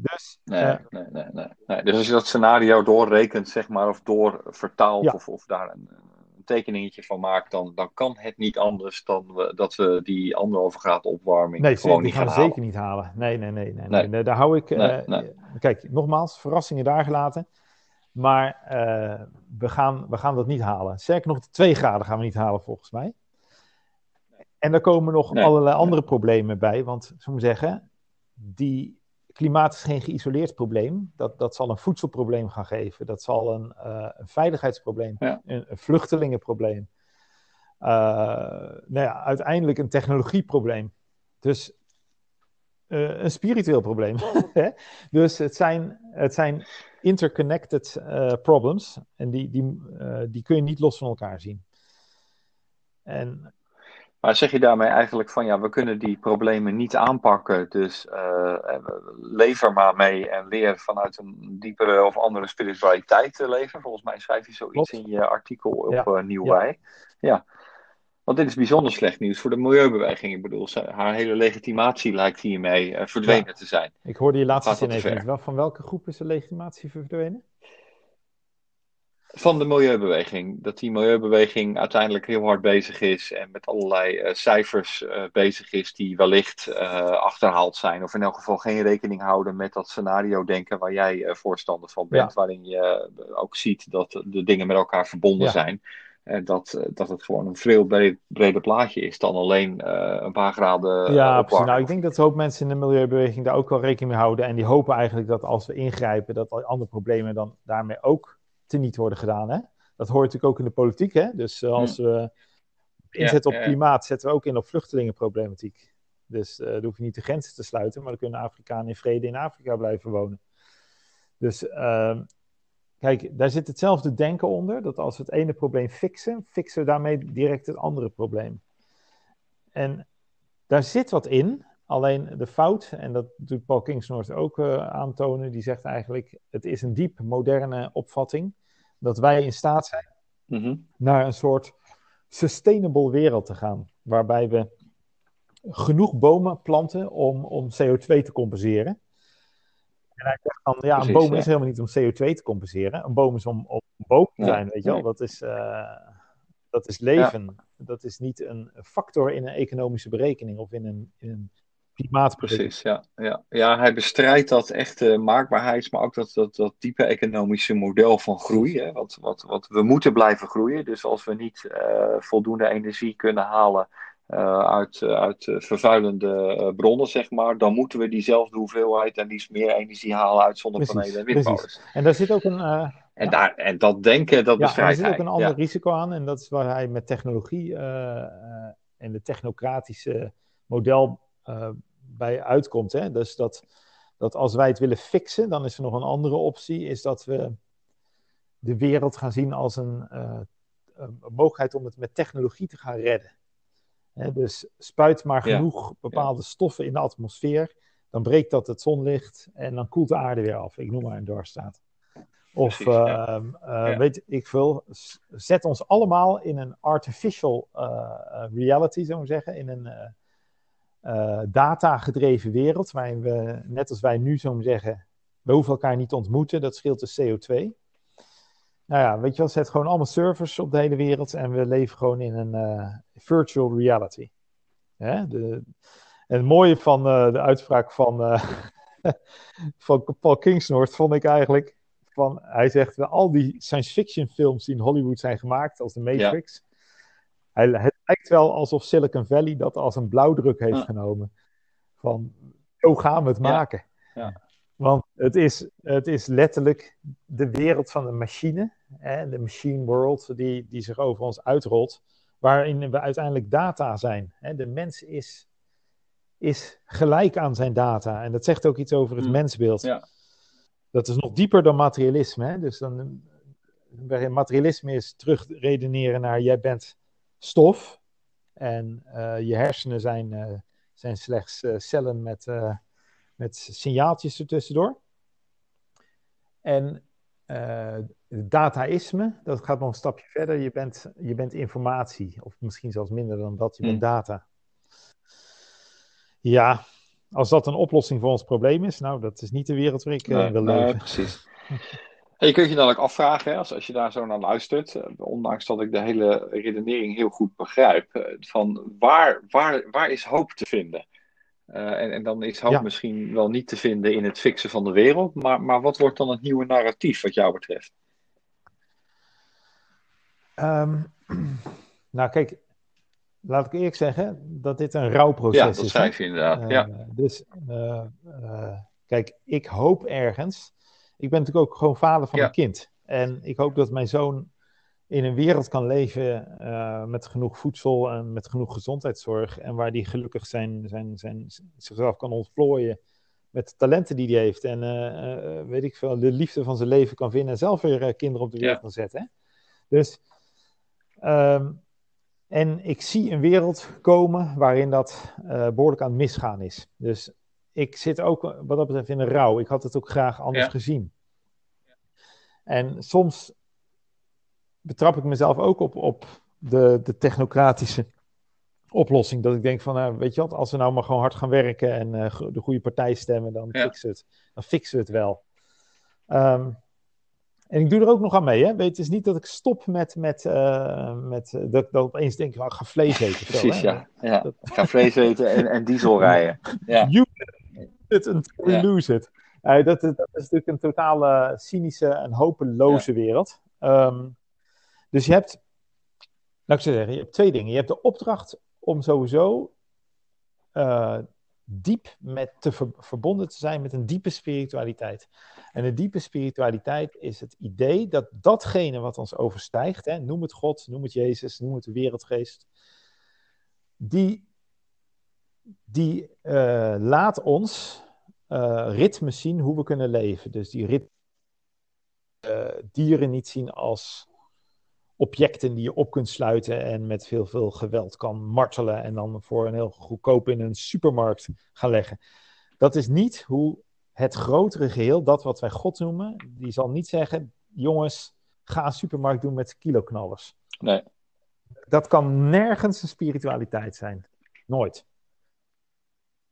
Dus, nee, uh, nee, nee, nee, nee, Dus als je dat scenario doorrekent, zeg maar, of doorvertaalt, of, of daar een, tekeningetje van maakt, dan, dan kan het niet anders dan we, dat we die anderhalve graad opwarming nee, gewoon niet gaan, gaan zeker niet halen. Nee, nee, nee. nee, nee. Daar hou ik... Uh, kijk, nogmaals, verrassingen daar gelaten. Maar uh, we, gaan, we gaan dat niet halen. Zeker nog de twee graden gaan we niet halen, volgens mij. En daar komen nog allerlei andere problemen bij. Want, zo moet zeggen, die klimaat is geen geïsoleerd probleem. Dat, dat zal een voedselprobleem gaan geven. Dat zal een, uh, een veiligheidsprobleem, een, een, vluchtelingenprobleem. Uh, nou ja, uiteindelijk een technologieprobleem. Dus uh, een spiritueel probleem. dus het zijn, het zijn interconnected problems. En die, die, die kun je niet los van elkaar zien. En maar zeg je daarmee eigenlijk van ja, we kunnen die problemen niet aanpakken, dus uh, lever maar mee en leer vanuit een diepere of andere spiritualiteit te leven. Volgens mij schrijf je zoiets in je artikel op ja. uh, Nieuw ja. ja. Want dit is bijzonder slecht nieuws voor de milieubeweging. Ik bedoel, haar hele legitimatie lijkt hiermee uh, verdwenen ja. te zijn. Ik hoorde je laatste zin even niet. Van welke groep is de legitimatie verdwenen? Van de milieubeweging. Dat die milieubeweging uiteindelijk heel hard bezig is en met allerlei uh, cijfers uh, bezig is die wellicht uh, achterhaald zijn. Of in elk geval geen rekening houden met dat scenario denken waar jij voorstander van bent. Ja. Waarin je ook ziet dat de dingen met elkaar verbonden ja. zijn. En dat, dat het gewoon een veel breder plaatje is dan alleen een paar graden Ja, precies. Nou, ik denk dat een hoop mensen in de milieubeweging daar ook wel rekening mee houden. En die hopen eigenlijk dat als we ingrijpen, dat andere problemen dan daarmee ook teniet worden gedaan. Hè? Dat hoort natuurlijk ook in de politiek. Hè? Dus uh, als we inzetten op klimaat, zetten we ook in op vluchtelingenproblematiek. Dus uh, dan hoef je niet de grenzen te sluiten, maar dan kunnen Afrikanen in vrede in Afrika blijven wonen. Dus uh, kijk, daar zit hetzelfde denken onder. Dat als we het ene probleem fixen, fixen we daarmee direct het andere probleem. En daar zit wat in. Alleen de fout, en dat doet Paul Kingsnorth ook uh, aantonen, die zegt eigenlijk: het is een diep moderne opvatting dat wij in staat zijn mm -hmm. naar een soort sustainable wereld te gaan, waarbij we genoeg bomen planten om, om CO2 te compenseren. En hij zegt dan, ja, Precies, een boom ja. is helemaal niet om CO2 te compenseren. Een boom is om, om boom te zijn, nee, weet je wel. Dat is, uh, dat is leven. Ja. Dat is niet een factor in een economische berekening of in een, in een Precies, ja, ja. ja, hij bestrijdt dat echte maakbaarheids, maar ook dat, dat, dat diepe economische model van groei. Hè, wat, wat, wat we moeten blijven groeien. Dus als we niet uh, voldoende energie kunnen halen uh, uit, uit vervuilende bronnen, zeg maar, dan moeten we diezelfde hoeveelheid en liefst meer energie halen uit zonnepanelen en windmolens. En daar zit ook een. en, ja. daar, en dat denken, dat ja, bestrijdt hij. Er zit ook een ander risico aan, en dat is waar hij met technologie en de technocratische model bij uitkomt. Hè? Dus dat, dat als wij het willen fixen, dan is er nog een andere optie, is dat we de wereld gaan zien als een, uh, een mogelijkheid om het met technologie te gaan redden. Hè? Dus spuit maar genoeg ja. bepaalde ja. stoffen in de atmosfeer, dan breekt dat het zonlicht en dan koelt de aarde weer af. Ik noem maar een doorstaat. Of Precies, ja. uh, weet ik veel, zet ons allemaal in een artificial uh, reality, zou ik zeggen, in een uh, data-gedreven wereld, waarin we, net als wij nu zo zeggen, we hoeven elkaar niet te ontmoeten, dat scheelt de CO2. Nou ja, weet je wel, zet gewoon allemaal servers op de hele wereld en we leven gewoon in een uh, virtual reality. Hè? De, en het mooie van de uitspraak van, van Paul Kingsnorth vond ik eigenlijk. Van, hij zegt, al die science fiction films die in Hollywood zijn gemaakt, als The Matrix. Hij, het lijkt wel alsof Silicon Valley dat als een blauwdruk heeft genomen. Van, zo gaan we het maken. Ja. Want het is, het is letterlijk de wereld van de machine, hè, de machine world, die, die zich over ons uitrolt, waarin we uiteindelijk data zijn. Hè. De mens is, is gelijk aan zijn data. En dat zegt ook iets over het mm. mensbeeld. Ja. Dat is nog dieper dan materialisme. Hè. Dus dan, materialisme is terugredeneren naar jij bent stof en uh, je hersenen zijn, uh, zijn slechts uh, cellen met met signaaltjes ertussendoor. En uh, dataïsme, dat gaat nog een stapje verder. Je bent, je bent informatie, of misschien zelfs minder dan dat, je bent hmm. data. Ja, als dat een oplossing voor ons probleem is, nou, dat is niet de wereld waar ik uh, wil leven. Nee, precies. En je kunt je dan ook afvragen, hè, als, als je daar zo naar luistert, eh, ondanks dat ik de hele redenering heel goed begrijp, van waar, waar, waar is hoop te vinden? Eh, en, en, dan is hoop misschien wel niet te vinden in het fixen van de wereld. Maar, maar wat wordt dan het nieuwe narratief wat jou betreft? Um, nou, kijk, laat ik eerlijk zeggen dat dit een rouwproces is. Ja, dat schrijf je inderdaad. Uh, ja. Dus, uh, kijk, ik hoop ergens. Ik ben natuurlijk ook gewoon vader van een kind. En ik hoop dat mijn zoon in een wereld kan leven uh, met genoeg voedsel en met genoeg gezondheidszorg. En waar die gelukkig zijn, zijn, zijn, zichzelf kan ontplooien met de talenten die hij heeft. En uh, weet ik veel, de liefde van zijn leven kan vinden en zelf weer kinderen op de wereld kan zetten. Hè? Dus, um, en ik zie een wereld komen waarin dat behoorlijk aan het misgaan is. Dus ik zit ook wat dat betreft in een rouw. Ik had het ook graag anders ja. gezien. En soms betrap ik mezelf ook op, op de, de technocratische oplossing. Dat ik denk van, nou, weet je wat, als we nou maar gewoon hard gaan werken en uh, de goede partij stemmen, dan, ja. fixen, het, dan fixen we het wel. Um, en ik doe er ook nog aan mee. Hè? Weet, het is niet dat ik stop met, met, uh, met uh, dat, dat opeens denk ik, oh, ga vlees eten. Precies, ja. ja. Dat... Ga vlees eten en, en diesel rijden. Ja. You lose it. Uh, dat, dat is natuurlijk een totale cynische en hopeloze wereld. Um, dus je hebt, laat ik zeggen, je hebt twee dingen. Je hebt de opdracht om sowieso uh, diep met te ver, verbonden te zijn met een diepe spiritualiteit. En een diepe spiritualiteit is het idee dat datgene wat ons overstijgt, hè, noem het God, noem het Jezus, noem het de wereldgeest, die, die uh, laat ons uh, ritmes zien hoe we kunnen leven. Dus die rit, dieren niet zien als objecten die je op kunt sluiten en met veel, veel geweld kan martelen en dan voor een heel goedkoop in een supermarkt gaan leggen. Dat is niet hoe het grotere geheel, dat wat wij God noemen, die zal niet zeggen, jongens, ga een supermarkt doen met kiloknallers. Nee. Dat kan nergens een spiritualiteit zijn. Nooit.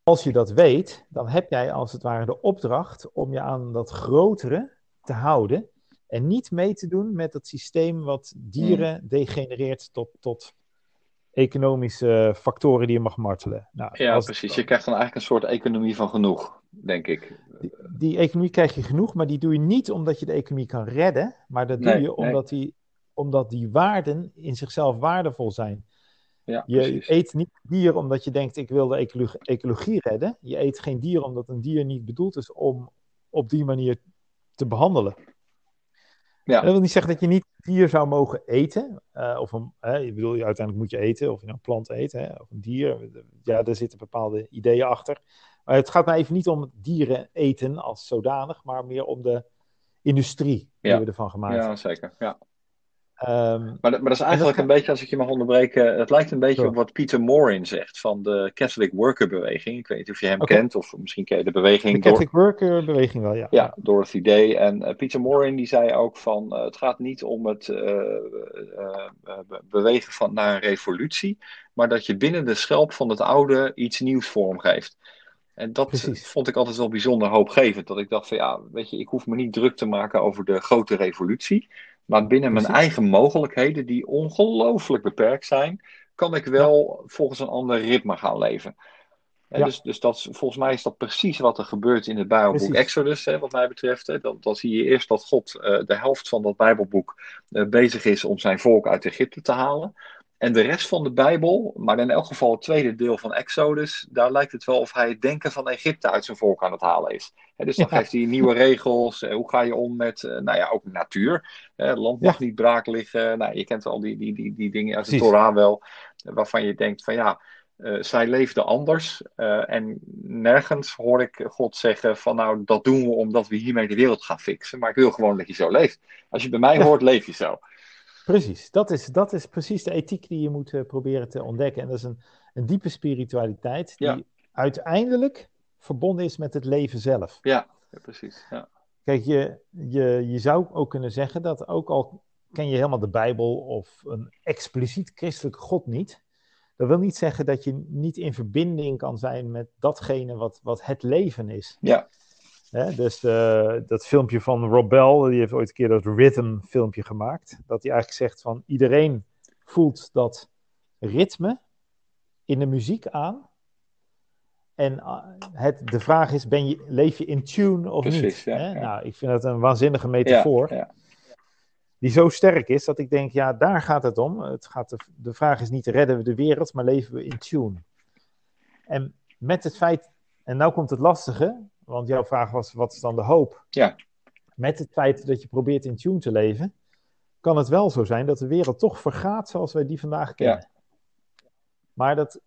Als je dat weet, dan heb jij als het ware de opdracht om je aan dat grotere te houden en niet mee te doen met het systeem wat dieren mm. degenereert tot, tot economische factoren die je mag martelen. Nou, ja, precies. Je krijgt dan eigenlijk een soort economie van genoeg, denk ik. Die, die, economie krijg je genoeg, maar die doe je niet omdat je de economie kan redden, maar dat doe je omdat, die, omdat die waarden in zichzelf waardevol zijn. Ja, je precies. eet niet dier omdat je denkt, ik wil de ecologie, ecologie redden. Je eet geen dier omdat een dier niet bedoeld is om op die manier te behandelen. Ja. Dat wil niet zeggen dat je niet dier zou mogen eten. Uh, of een, hè, je bedoel, uiteindelijk moet je eten, of je nou een plant eet, hè, of een dier. Ja, daar zitten bepaalde ideeën achter. Maar het gaat mij even niet om dieren eten als zodanig, maar meer om de industrie die we ervan gemaakt hebben. Ja, zeker. Ja. Um, maar, maar dat is eigenlijk een beetje, als ik je mag onderbreken, het lijkt een beetje op wat Peter Morin zegt van de Catholic Worker beweging. Ik weet niet of je hem okay. kent, of misschien ken je de beweging. De Catholic door... Worker beweging wel, ja. Ja, Dorothy Day. En uh, Peter Morin die zei ook van, uh, het gaat niet om het uh, bewegen van, naar een revolutie, maar dat je binnen de schelp van het oude iets nieuws vormgeeft. En dat Precies. vond ik altijd wel bijzonder hoopgevend. Dat ik dacht van ja, weet je, ik hoef me niet druk te maken over de grote revolutie. Maar binnen mijn eigen mogelijkheden, die ongelooflijk beperkt zijn, kan ik wel volgens een ander ritme gaan leven. dus, dus dat, volgens mij is dat precies wat er gebeurt in het Bijbelboek Exodus, hè, wat mij betreft. Hè. Dan, dan, zie je eerst dat God uh, de helft van dat Bijbelboek uh, bezig is om zijn volk uit Egypte te halen. En de rest van de Bijbel, maar in elk geval het tweede deel van Exodus, daar lijkt het wel of hij het denken van Egypte uit zijn volk aan het halen is. dus dan geeft hij nieuwe regels. hoe ga je om met, uh, nou ja, ook natuur. Het land mag niet braak liggen. Nou, je kent al die, die, die, die dingen uit de Torah wel, waarvan je denkt van ja, uh, zij leefden anders. Uh, en nergens hoor ik God zeggen van nou, dat doen we omdat we hiermee de wereld gaan fixen. Maar ik wil gewoon dat je zo leeft. Als je bij mij hoort, leef je zo. Precies, dat is, dat is precies de ethiek die je moet uh, proberen te ontdekken. En dat is een, een diepe spiritualiteit die ja. uiteindelijk verbonden is met het leven zelf. Ja, ja precies. Ja. Kijk, je, je, je zou ook kunnen zeggen dat ook al ken je helemaal de Bijbel of een expliciet christelijke God niet, dat wil niet zeggen dat je niet in verbinding kan zijn met datgene wat, wat het leven is. Ja. Dus uh, dat filmpje van Rob Bell, die heeft ooit een keer dat rhythm filmpje gemaakt. Dat hij eigenlijk zegt van iedereen voelt dat ritme in de muziek aan. En uh, het, de vraag is, ben je, leef je in tune of Precies, niet? Ja, ja. Nou, ik vind dat een waanzinnige metafoor. Ja, die zo sterk is dat ik denk, ja, daar gaat het om. Het gaat de, de vraag is niet, redden we de wereld, maar leven we in tune? En met het feit, en nou komt het lastige, want jouw vraag was, wat is dan de hoop? Ja. Met het feit dat je probeert in tune te leven, kan het wel zo zijn dat de wereld toch vergaat zoals wij die vandaag kennen. Ja. Maar dat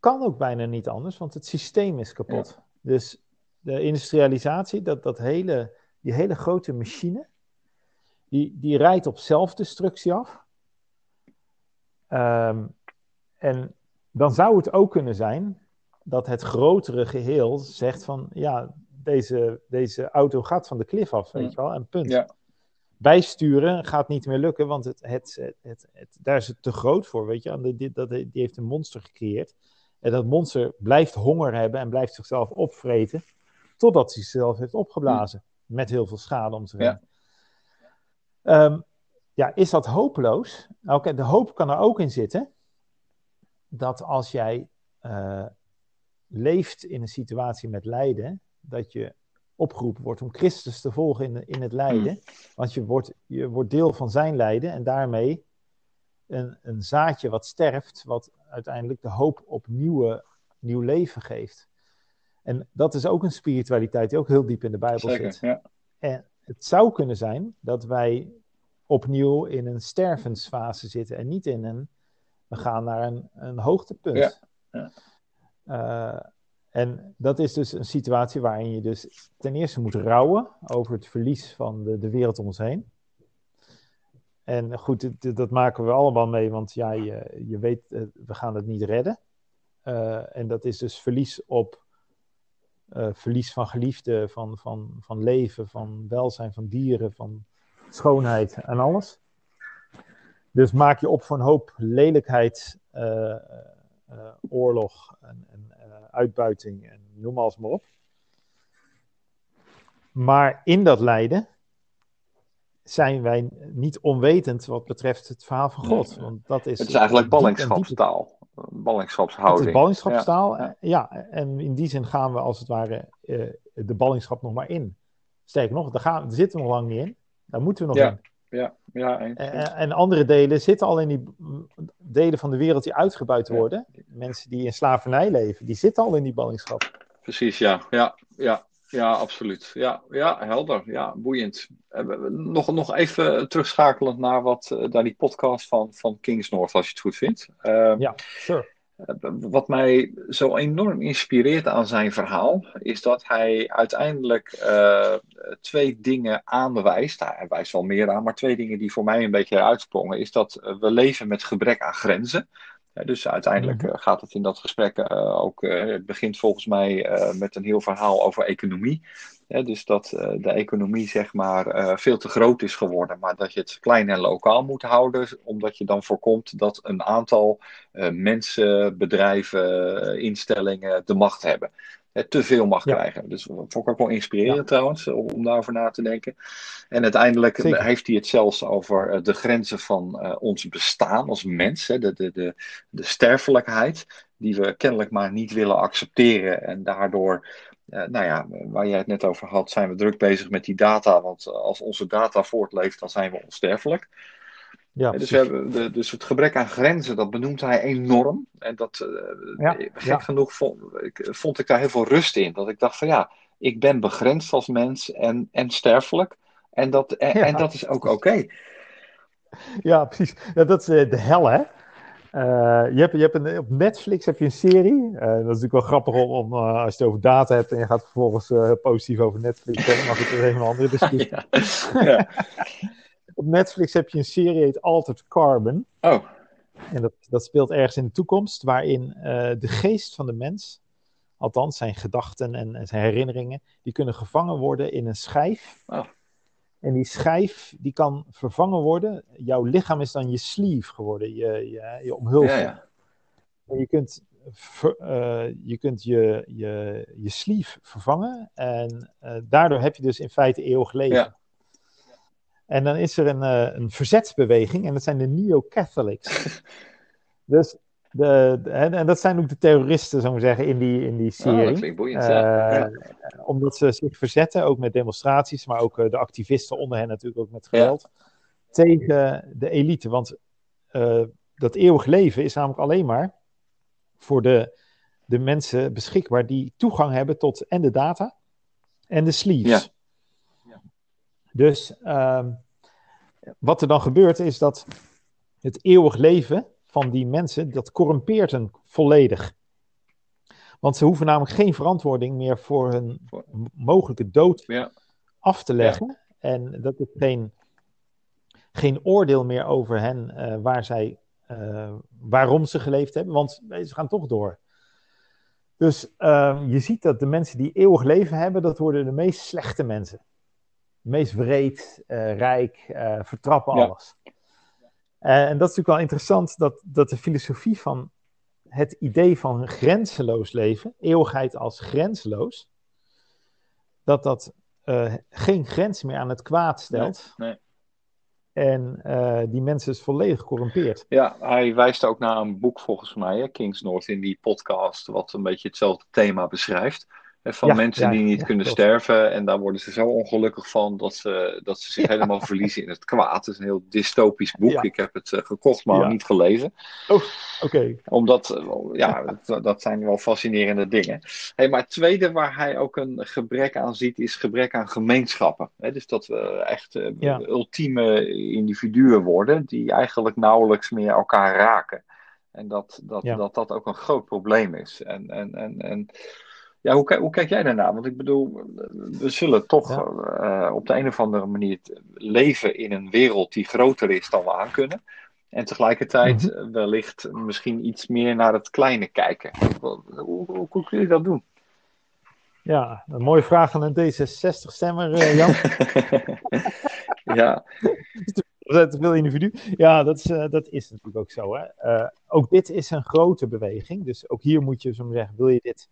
kan ook bijna niet anders, want het systeem is kapot. Ja. Dus de industrialisatie, dat, dat hele, die hele grote machine, die, die rijdt op zelfdestructie af. Um, en dan zou het ook kunnen zijn dat het grotere geheel zegt van ja, deze, deze auto gaat van de klif af, weet je wel, en punt. Ja. Bijsturen gaat niet meer lukken, want het, het, het, het, het daar is het te groot voor, weet je. En die, dat, die heeft een monster gecreëerd. En dat monster blijft honger hebben en blijft zichzelf opvreten, totdat hij zichzelf heeft opgeblazen. Met heel veel schade om zich heen. Ja. Um, ja, is dat hopeloos? Nou, de hoop kan er ook in zitten dat als jij uh, leeft in een situatie met lijden, dat je opgeroepen wordt om Christus te volgen in, in het lijden. Mm. Want je wordt, je wordt deel van zijn lijden en daarmee een, een zaadje wat sterft, wat uiteindelijk de hoop op nieuwe, nieuw leven geeft. En dat is ook een spiritualiteit die ook heel diep in de Bijbel Zeker, zit. Ja. En het zou kunnen zijn dat wij opnieuw in een stervensfase zitten en niet in een, we gaan naar een, een hoogtepunt. Ja. Ja. Uh, en dat is dus een situatie waarin je dus ten eerste moet rouwen over het verlies van de, de wereld om ons heen. En goed, dat, maken we allemaal mee, want ja, je, je weet, we gaan het niet redden. Uh, en dat is dus verlies op verlies van geliefden, van, van, van leven, van welzijn van dieren, van schoonheid en alles. Dus maak je op voor een hoop lelijkheid, oorlog en, en uitbuiting en noem alles maar op. Maar in dat lijden zijn wij niet onwetend wat betreft het verhaal van God. Want dat is, het is eigenlijk ballingschapstaal. Ballingschapshouding. Het is ballingschapstaal, ja. ja. En in die zin gaan we als het ware uh, de ballingschap nog maar in. Sterker nog, daar, gaan, daar zitten we nog lang niet in. Daar moeten we nog ja. in. Ja, ja. En, en, andere delen zitten al in die delen van de wereld die uitgebuit worden. Ja. Mensen die in slavernij leven, die zitten al in die ballingschap. Precies, ja. Ja, ja, ja absoluut. Ja, ja, helder. Ja, boeiend. Nog, nog even terugschakelend naar, wat, naar die podcast van, van Kings North, als je het goed vindt. Uh, ja, sure. Wat mij zo enorm inspireert aan zijn verhaal, is dat hij uiteindelijk uh, twee dingen aanwijst. Hij wijst wel meer aan, maar twee dingen die voor mij een beetje uitsprongen, is dat we leven met gebrek aan grenzen. Ja, dus uiteindelijk uh, gaat het in dat gesprek uh, ook, het begint volgens mij met een heel verhaal over economie. Dus dat de economie zeg maar veel te groot is geworden, maar dat je het klein en lokaal moet houden, omdat je dan voorkomt dat een aantal mensen, bedrijven, instellingen de macht hebben te veel mag krijgen. Dus dat vond ik ook wel inspirerend trouwens, om, daarover na te denken. En uiteindelijk heeft hij het zelfs over eh, de grenzen van ons bestaan als mens, hè, de, de, de, de sterfelijkheid, die we kennelijk maar niet willen accepteren. En daardoor, nou ja, waar jij het net over had, zijn we druk bezig met die data. Want als onze data voortleeft, dan zijn we onsterfelijk. Ja, dus, we hebben de, dus het gebrek aan grenzen, dat benoemt hij enorm. En dat, uh, ja, gek genoeg, vond ik, vond ik daar heel veel rust in. Dat ik dacht van ja, ik ben begrensd als mens en, en sterfelijk. En dat, en, dat is ook oké. Ja, precies. Ja, dat is eh, de hel, hè? Uh, je hebt, je hebt een, op Netflix heb je een serie. Uh, dat is natuurlijk wel grappig om, als je het over data hebt en je gaat vervolgens positief over Netflix hebben. Maar goed, dat is even een andere discussie. ja. ja. Op Netflix heb je een serie heet Altered Carbon. Oh. En dat, dat speelt ergens in de toekomst, waarin de geest van de mens, althans zijn gedachten en, en, zijn herinneringen, die kunnen gevangen worden in een schijf. Oh. En die schijf die kan vervangen worden. Jouw lichaam is dan je sleeve geworden, je, je, je omhulsing. Ja, ja. En je kunt, uh, je, kunt je, je, je sleeve vervangen. En uh, daardoor heb je dus in feite eeuwig leven. Ja. En dan is er een, uh, een verzetsbeweging en dat zijn de Neo-Catholics. dus de, en, dat zijn ook de terroristen, zou ik zeggen, in die, in die oh, serie. Oh, dat klinkt boeiend, ja. Uh, Omdat ze zich verzetten, ook met demonstraties, maar ook uh, de activisten onder hen natuurlijk ook met geweld, tegen de elite. Want dat eeuwig leven is namelijk alleen maar voor de, de mensen beschikbaar die toegang hebben tot en de data en de sleeves. Dus ehm, wat er dan gebeurt is dat het eeuwig leven van die mensen, dat corrumpeert hen volledig. Want ze hoeven namelijk geen verantwoording meer voor hun mogelijke dood ja. af te leggen. En dat is geen, geen oordeel meer over hen uh, waar zij, uh, waarom ze geleefd hebben, want ze gaan toch door. Dus uh, je ziet dat de mensen die eeuwig leven hebben, dat worden de meest slechte mensen meest wreed, uh, rijk, vertrappen alles. Uh, en dat is natuurlijk wel interessant, dat, dat de filosofie van het idee van grenzeloos leven, eeuwigheid als grenzeloos, dat dat geen grens meer aan het kwaad stelt. Nee, nee. En die mensen is volledig corrumpeerd. Ja, hij wijst ook naar een boek volgens mij, hè, Kings North, in die podcast, wat een beetje hetzelfde thema beschrijft. Van mensen die niet kunnen sterven. En daar worden ze zo ongelukkig van dat ze, dat ze zich helemaal verliezen in het kwaad. Het is een heel dystopisch boek. Ik heb het uh, gekocht, maar niet gelezen. Oh, oké. Omdat, eh, ja, dat, dat, zijn wel fascinerende dingen. Hey, maar het tweede waar hij ook een gebrek aan ziet, is gebrek aan gemeenschappen. dus dat we echt uh, ultieme individuen worden die eigenlijk nauwelijks meer elkaar raken. En dat dat, dat, dat ook een groot probleem is. En, en, en, en ja, hoe, hoe kijk jij daarnaar? Want ik bedoel, we zullen toch uh, op de een of andere manier leven in een wereld die groter is dan we aan kunnen. En tegelijkertijd mm wellicht misschien iets meer naar het kleine kijken. Hoe, hoe, hoe, kun je dat doen? Ja, een mooie vraag aan een D66-stemmer, uh, Jan. ja. te veel individu. Ja, dat is, uh, dat is natuurlijk ook zo. Hè? ook dit is een grote beweging. Dus ook hier moet je zo zeggen, wil je dit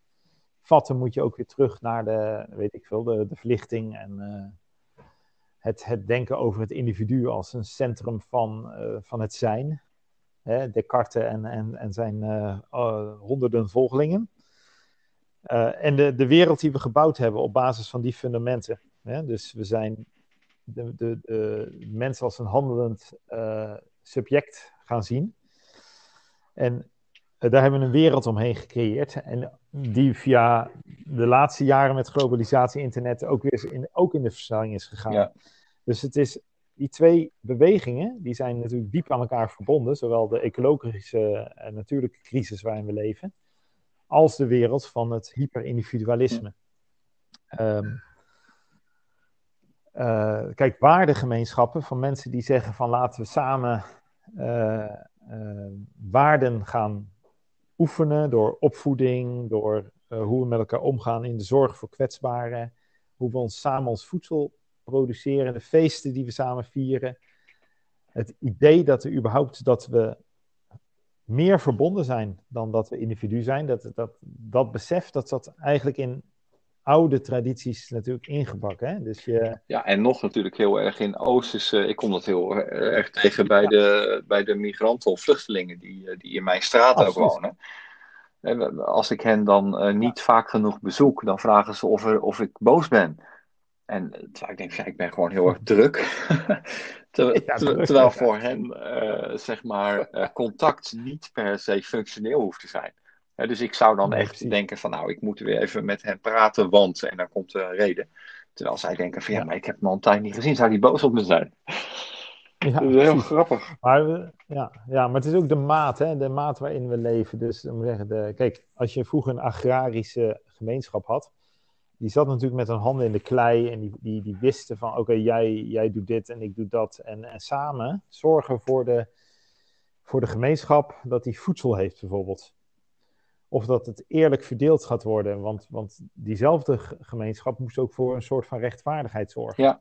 vatten, moet je ook weer terug naar de, weet ik veel, de, de verlichting en uh, het, het denken over het individu als een centrum van, uh, van het zijn. Hè, Descartes en, en, en zijn uh, honderden volgelingen. en de, de wereld die we gebouwd hebben op basis van die fundamenten. Hè, dus we zijn de, de, de mens als een handelend subject gaan zien. En daar hebben we een wereld omheen gecreëerd. En die via de laatste jaren met globalisatie, internet ook weer in, ook in de versnelling is gegaan. Ja. Dus het is die twee bewegingen, die zijn natuurlijk diep aan elkaar verbonden. Zowel de ecologische en natuurlijke crisis waarin we leven, als de wereld van het hyperindividualisme. Ja. Um, uh, kijk, waardegemeenschappen van mensen die zeggen van laten we samen uh, uh, waarden gaan oefenen door opvoeding, door uh, hoe we met elkaar omgaan in de zorg voor kwetsbaren, hoe we ons samen ons voedsel produceren, de feesten die we samen vieren. Het idee dat we überhaupt dat we meer verbonden zijn dan dat we individu zijn. Dat, dat, dat besef dat dat eigenlijk in oude tradities natuurlijk ingebakken. Hè? Dus je... Ja, en nog natuurlijk heel erg in Oosterse. Ik kom dat heel erg tegen bij de, bij de migranten of vluchtelingen die, die in mijn straat ook wonen. Als ik hen dan uh, niet vaak genoeg bezoek, dan vragen ze of, er, of ik boos ben. En terwijl ik denk, ja, ik ben gewoon heel erg druk. terwijl, terwijl voor hen, uh, zeg maar, contact niet per se functioneel hoeft te zijn. Dus ik zou dan echt denken van, nou, ik moet weer even met hen praten, want, en dan komt een reden. Terwijl zij denken van, ja, maar ik heb hem al een tijd niet gezien, zou die boos op me zijn? Ja, dat is heel grappig. Maar, ja, ja, maar het is ook de maat, hè? de maat waarin we leven. Dus zeggen, de, kijk, als je vroeger een agrarische gemeenschap had, die zat natuurlijk met hun handen in de klei en die, die, die wisten van oké, jij, jij doet dit en ik doe dat. En, en samen zorgen voor de, voor de gemeenschap dat die voedsel heeft bijvoorbeeld. Of dat het eerlijk verdeeld gaat worden. Want, want diezelfde gemeenschap moest ook voor een soort van rechtvaardigheid zorgen. Ja.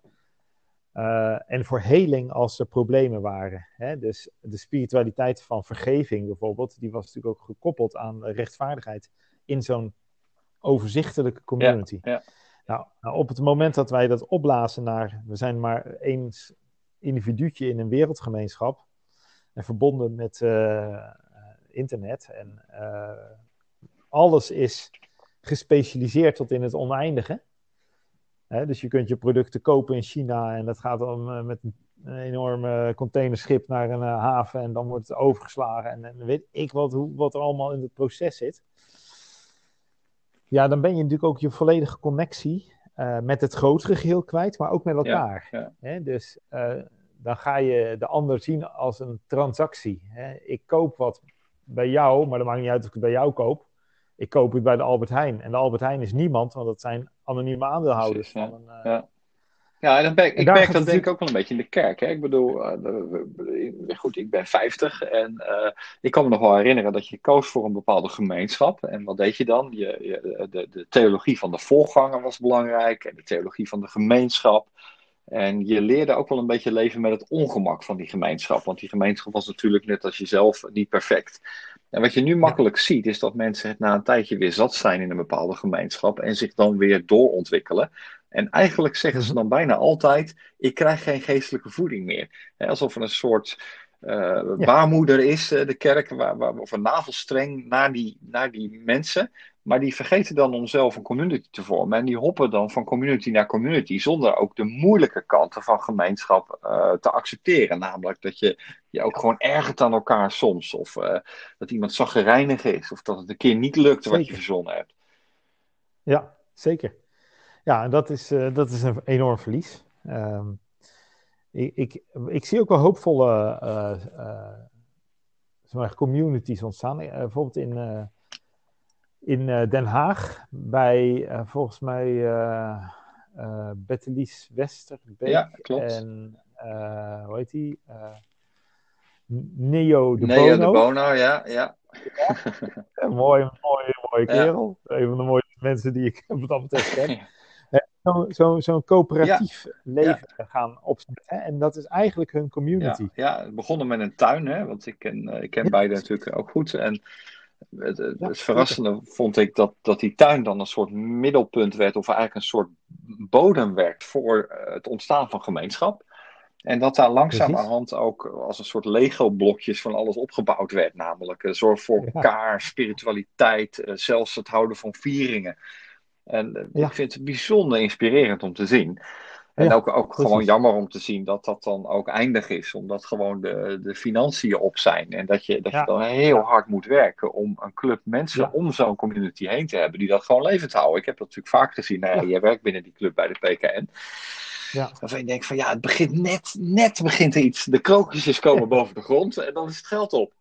Uh, en voor heling als er problemen waren. Hè? Dus de spiritualiteit van vergeving bijvoorbeeld, die was natuurlijk ook gekoppeld aan rechtvaardigheid in zo'n overzichtelijke community. Ja, Nou, nou, op het moment dat wij dat opblazen naar, we zijn maar één individuutje in een wereldgemeenschap en verbonden met uh, internet en uh, alles is gespecialiseerd tot in het oneindige. Dus je kunt je producten kopen in China en dat gaat dan uh, met een enorme containerschip naar een haven en dan wordt het overgeslagen en, en weet ik wat, hoe, wat er allemaal in het proces zit ja, dan ben je natuurlijk ook je volledige connectie uh, met het grotere geheel kwijt, maar ook met elkaar. Ja? Dus uh, dan ga je de ander zien als een transactie. Ik koop wat bij jou, maar dat maakt niet uit of ik het bij jou koop. Ik koop het bij de Albert Heijn. En de Albert Heijn is niemand, want dat zijn anonieme aandeelhouders. Precies, van een, uh, ja, en dan ben, ik merk dat denk ik ook wel een beetje in de kerk. Hè? Ik bedoel, uh, goed, ik ben 50 en uh, ik kan me nog wel herinneren dat je koos voor een bepaalde gemeenschap. En wat deed je dan? Je, je, de, de theologie van de voorganger was belangrijk en de theologie van de gemeenschap. En je leerde ook wel een beetje leven met het ongemak van die gemeenschap. Want die gemeenschap was natuurlijk net als jezelf niet perfect. En wat je nu makkelijk ja. ziet, is dat mensen het na een tijdje weer zat zijn in een bepaalde gemeenschap en zich dan weer doorontwikkelen. En eigenlijk zeggen ze dan bijna altijd: ik krijg geen geestelijke voeding meer. alsof er een soort uh, ja. baarmoeder is, de kerk, waar, waar, of een navelstreng naar die, naar die mensen. Maar die vergeten dan om zelf een community te vormen. En die hoppen dan van community naar community. Zonder ook de moeilijke kanten van gemeenschap uh, te accepteren. Namelijk dat je je ook gewoon ergert aan elkaar soms. Of uh, dat iemand zaggerijnig is. Of dat het een keer niet lukt wat je verzonnen hebt. Ja, zeker. Ja, dat is, uh, dat is een enorm verlies. Um, ik, ik, ik, zie ook wel hoopvolle zeg communities ontstaan. bijvoorbeeld in in uh, Den Haag bij uh, volgens mij uh, Bettelies Westerbeek ja, klopt. en hoe heet die? Neo de Neo Bono. de Bono, ja. ja. ja mooie, mooie, mooie kerel. Ja. Een van de mooiste mensen die ik wat dat betreft ken. Zo'n zo, zo coöperatief ja. leven gaan opzetten. Hè? En dat is eigenlijk hun community. Ja, ja, het begon met een tuin, hè? want ik ken, ik ken beide natuurlijk ook goed. En het, het, ja, het verrassende vond ik dat, dat die tuin dan een soort middelpunt werd, of eigenlijk een soort bodem werd voor het ontstaan van gemeenschap. En dat daar langzamerhand ook als een soort Lego-blokjes van alles opgebouwd werd. Namelijk uh, zorg voor elkaar, ja. spiritualiteit, uh, zelfs het houden van vieringen. En ja. ik vind het bijzonder inspirerend om te zien. En ja, ook, ook gewoon jammer om te zien dat dat dan ook eindig is. Omdat gewoon de, de financiën op zijn. En dat je, dat ja. je dan heel hard moet werken om een club mensen ja. om zo'n community heen te hebben. Die dat gewoon levend houden. Ik heb dat natuurlijk vaak gezien. Nou, jij werkt binnen die club bij de PKN. Ja. Waarvan je denkt van ja, het begint net, net begint er iets. De krokusjes komen boven de grond en dan is het geld op.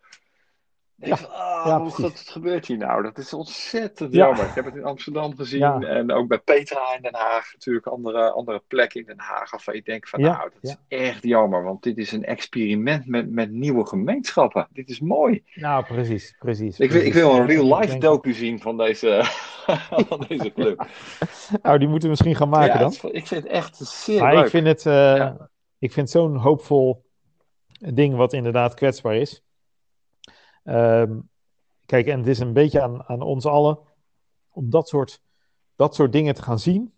Ja, ja, hoe het gebeurt hier nou? Dat is ontzettend jammer. Ik heb het in Amsterdam gezien en ook bij Petra in Den Haag, natuurlijk andere, andere plekken in Den Haag. Waarvan je denkt van nou, dat is echt jammer, want dit is een experiment met, met nieuwe gemeenschappen. Dit is mooi. Nou, precies, precies. Ik, wil, ik wil een real-life docu zien van deze, van deze club. nou, die moeten we misschien gaan maken dan. ik vind het echt zeer maar leuk. Ik vind het, uh, ik vind zo'n hoopvol ding wat inderdaad kwetsbaar is. Um, kijk, en het is een beetje aan, aan ons allen om dat soort, dat soort dingen te gaan zien,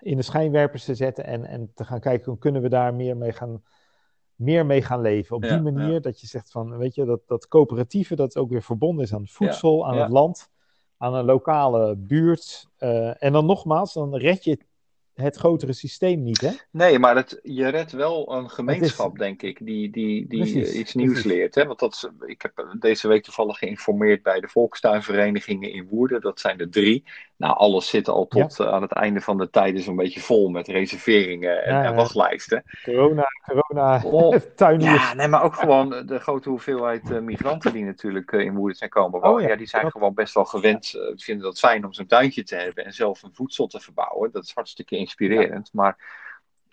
in de schijnwerpers te zetten en, en te gaan kijken hoe kunnen we daar meer mee gaan, meer mee gaan leven. Op die manier dat je zegt van, weet je, dat, dat coöperatieve dat ook weer verbonden is aan voedsel, aan het land, aan een lokale buurt. Uh, en dan nogmaals, dan red je het grotere systeem niet, hè? Nee, maar het, je redt wel een gemeenschap, denk ik, die, die, die iets nieuws leert. Hè? Want dat is, ik heb deze week toevallig geïnformeerd bij de volkstuinverenigingen in Woerden. Dat zijn er drie. Nou, alles zit al tot uh, aan het einde van de tijden zo'n beetje vol met reserveringen en, ja, en wachtlijsten. Corona, corona, oh, tuiniers. Ja, nee, maar ook gewoon de grote hoeveelheid uh, migranten die natuurlijk uh, in Woerden zijn komen wonen. Oh, ja. die zijn gewoon best wel gewend, vinden dat fijn om zo'n tuintje te hebben en zelf een voedsel te verbouwen. Dat is hartstikke inspirerend. Maar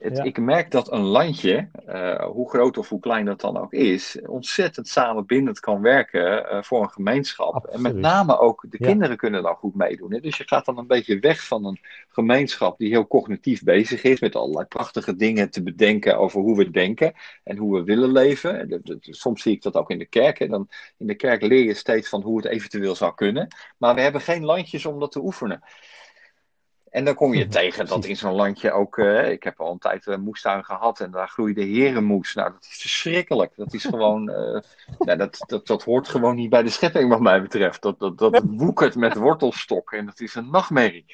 het, ik merk dat een landje, uh, hoe groot of hoe klein dat dan ook is, ontzettend samenbindend kan werken uh, voor een gemeenschap. Absoluut. En met name ook de ja. kinderen kunnen dan goed meedoen. Hè? Dus je gaat dan een beetje weg van een gemeenschap die heel cognitief bezig is, met allerlei prachtige dingen te bedenken over hoe we denken en hoe we willen leven. Soms zie ik dat ook in de kerk. Hè? Dan, in de kerk leer je steeds van hoe het eventueel zou kunnen. Maar we hebben geen landjes om dat te oefenen. En dan kom je tegen dat in zo'n landje ook. Uh, ik heb al een tijd een moestuin gehad en daar groeide herenmoes. Nou, dat is verschrikkelijk. Dat is gewoon. Uh, ja, dat, dat, dat hoort gewoon niet bij de schepping, wat mij betreft. Dat, dat, dat woekert met wortelstok en dat is een nachtmerrie.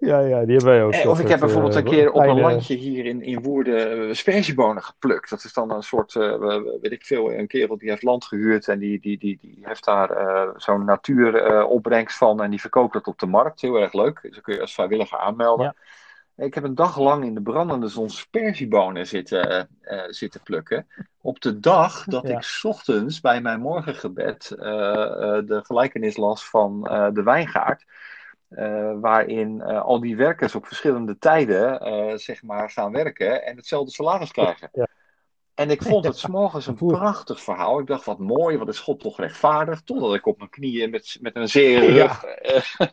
Ja, ja, die hebben wij ook. Eh, of ik heb bijvoorbeeld een keer op een landje hier in, in Woerden uh, sperziebonen geplukt. Dat is dan een soort, uh, weet ik veel, een kerel die heeft land gehuurd en die, die, die, die heeft daar uh, zo'n natuuropbrengst van en die verkoopt dat op de markt. Heel erg leuk. Dus dan kun je als vrijwilliger aanmelden. Ja. Ik heb een dag lang in de brandende zon sperziebonen zitten, zitten plukken. Op de dag dat ja. ik ochtends bij mijn morgengebed de gelijkenis las van de wijngaard. Uh, waarin uh, al die werkers op verschillende tijden uh, zeg maar gaan werken en hetzelfde salaris krijgen. Ja. En ik vond het s'morgens een prachtig verhaal. Ik dacht, wat mooi, wat is God toch rechtvaardig. Totdat ik op mijn knieën met, met een zere rug... Ja.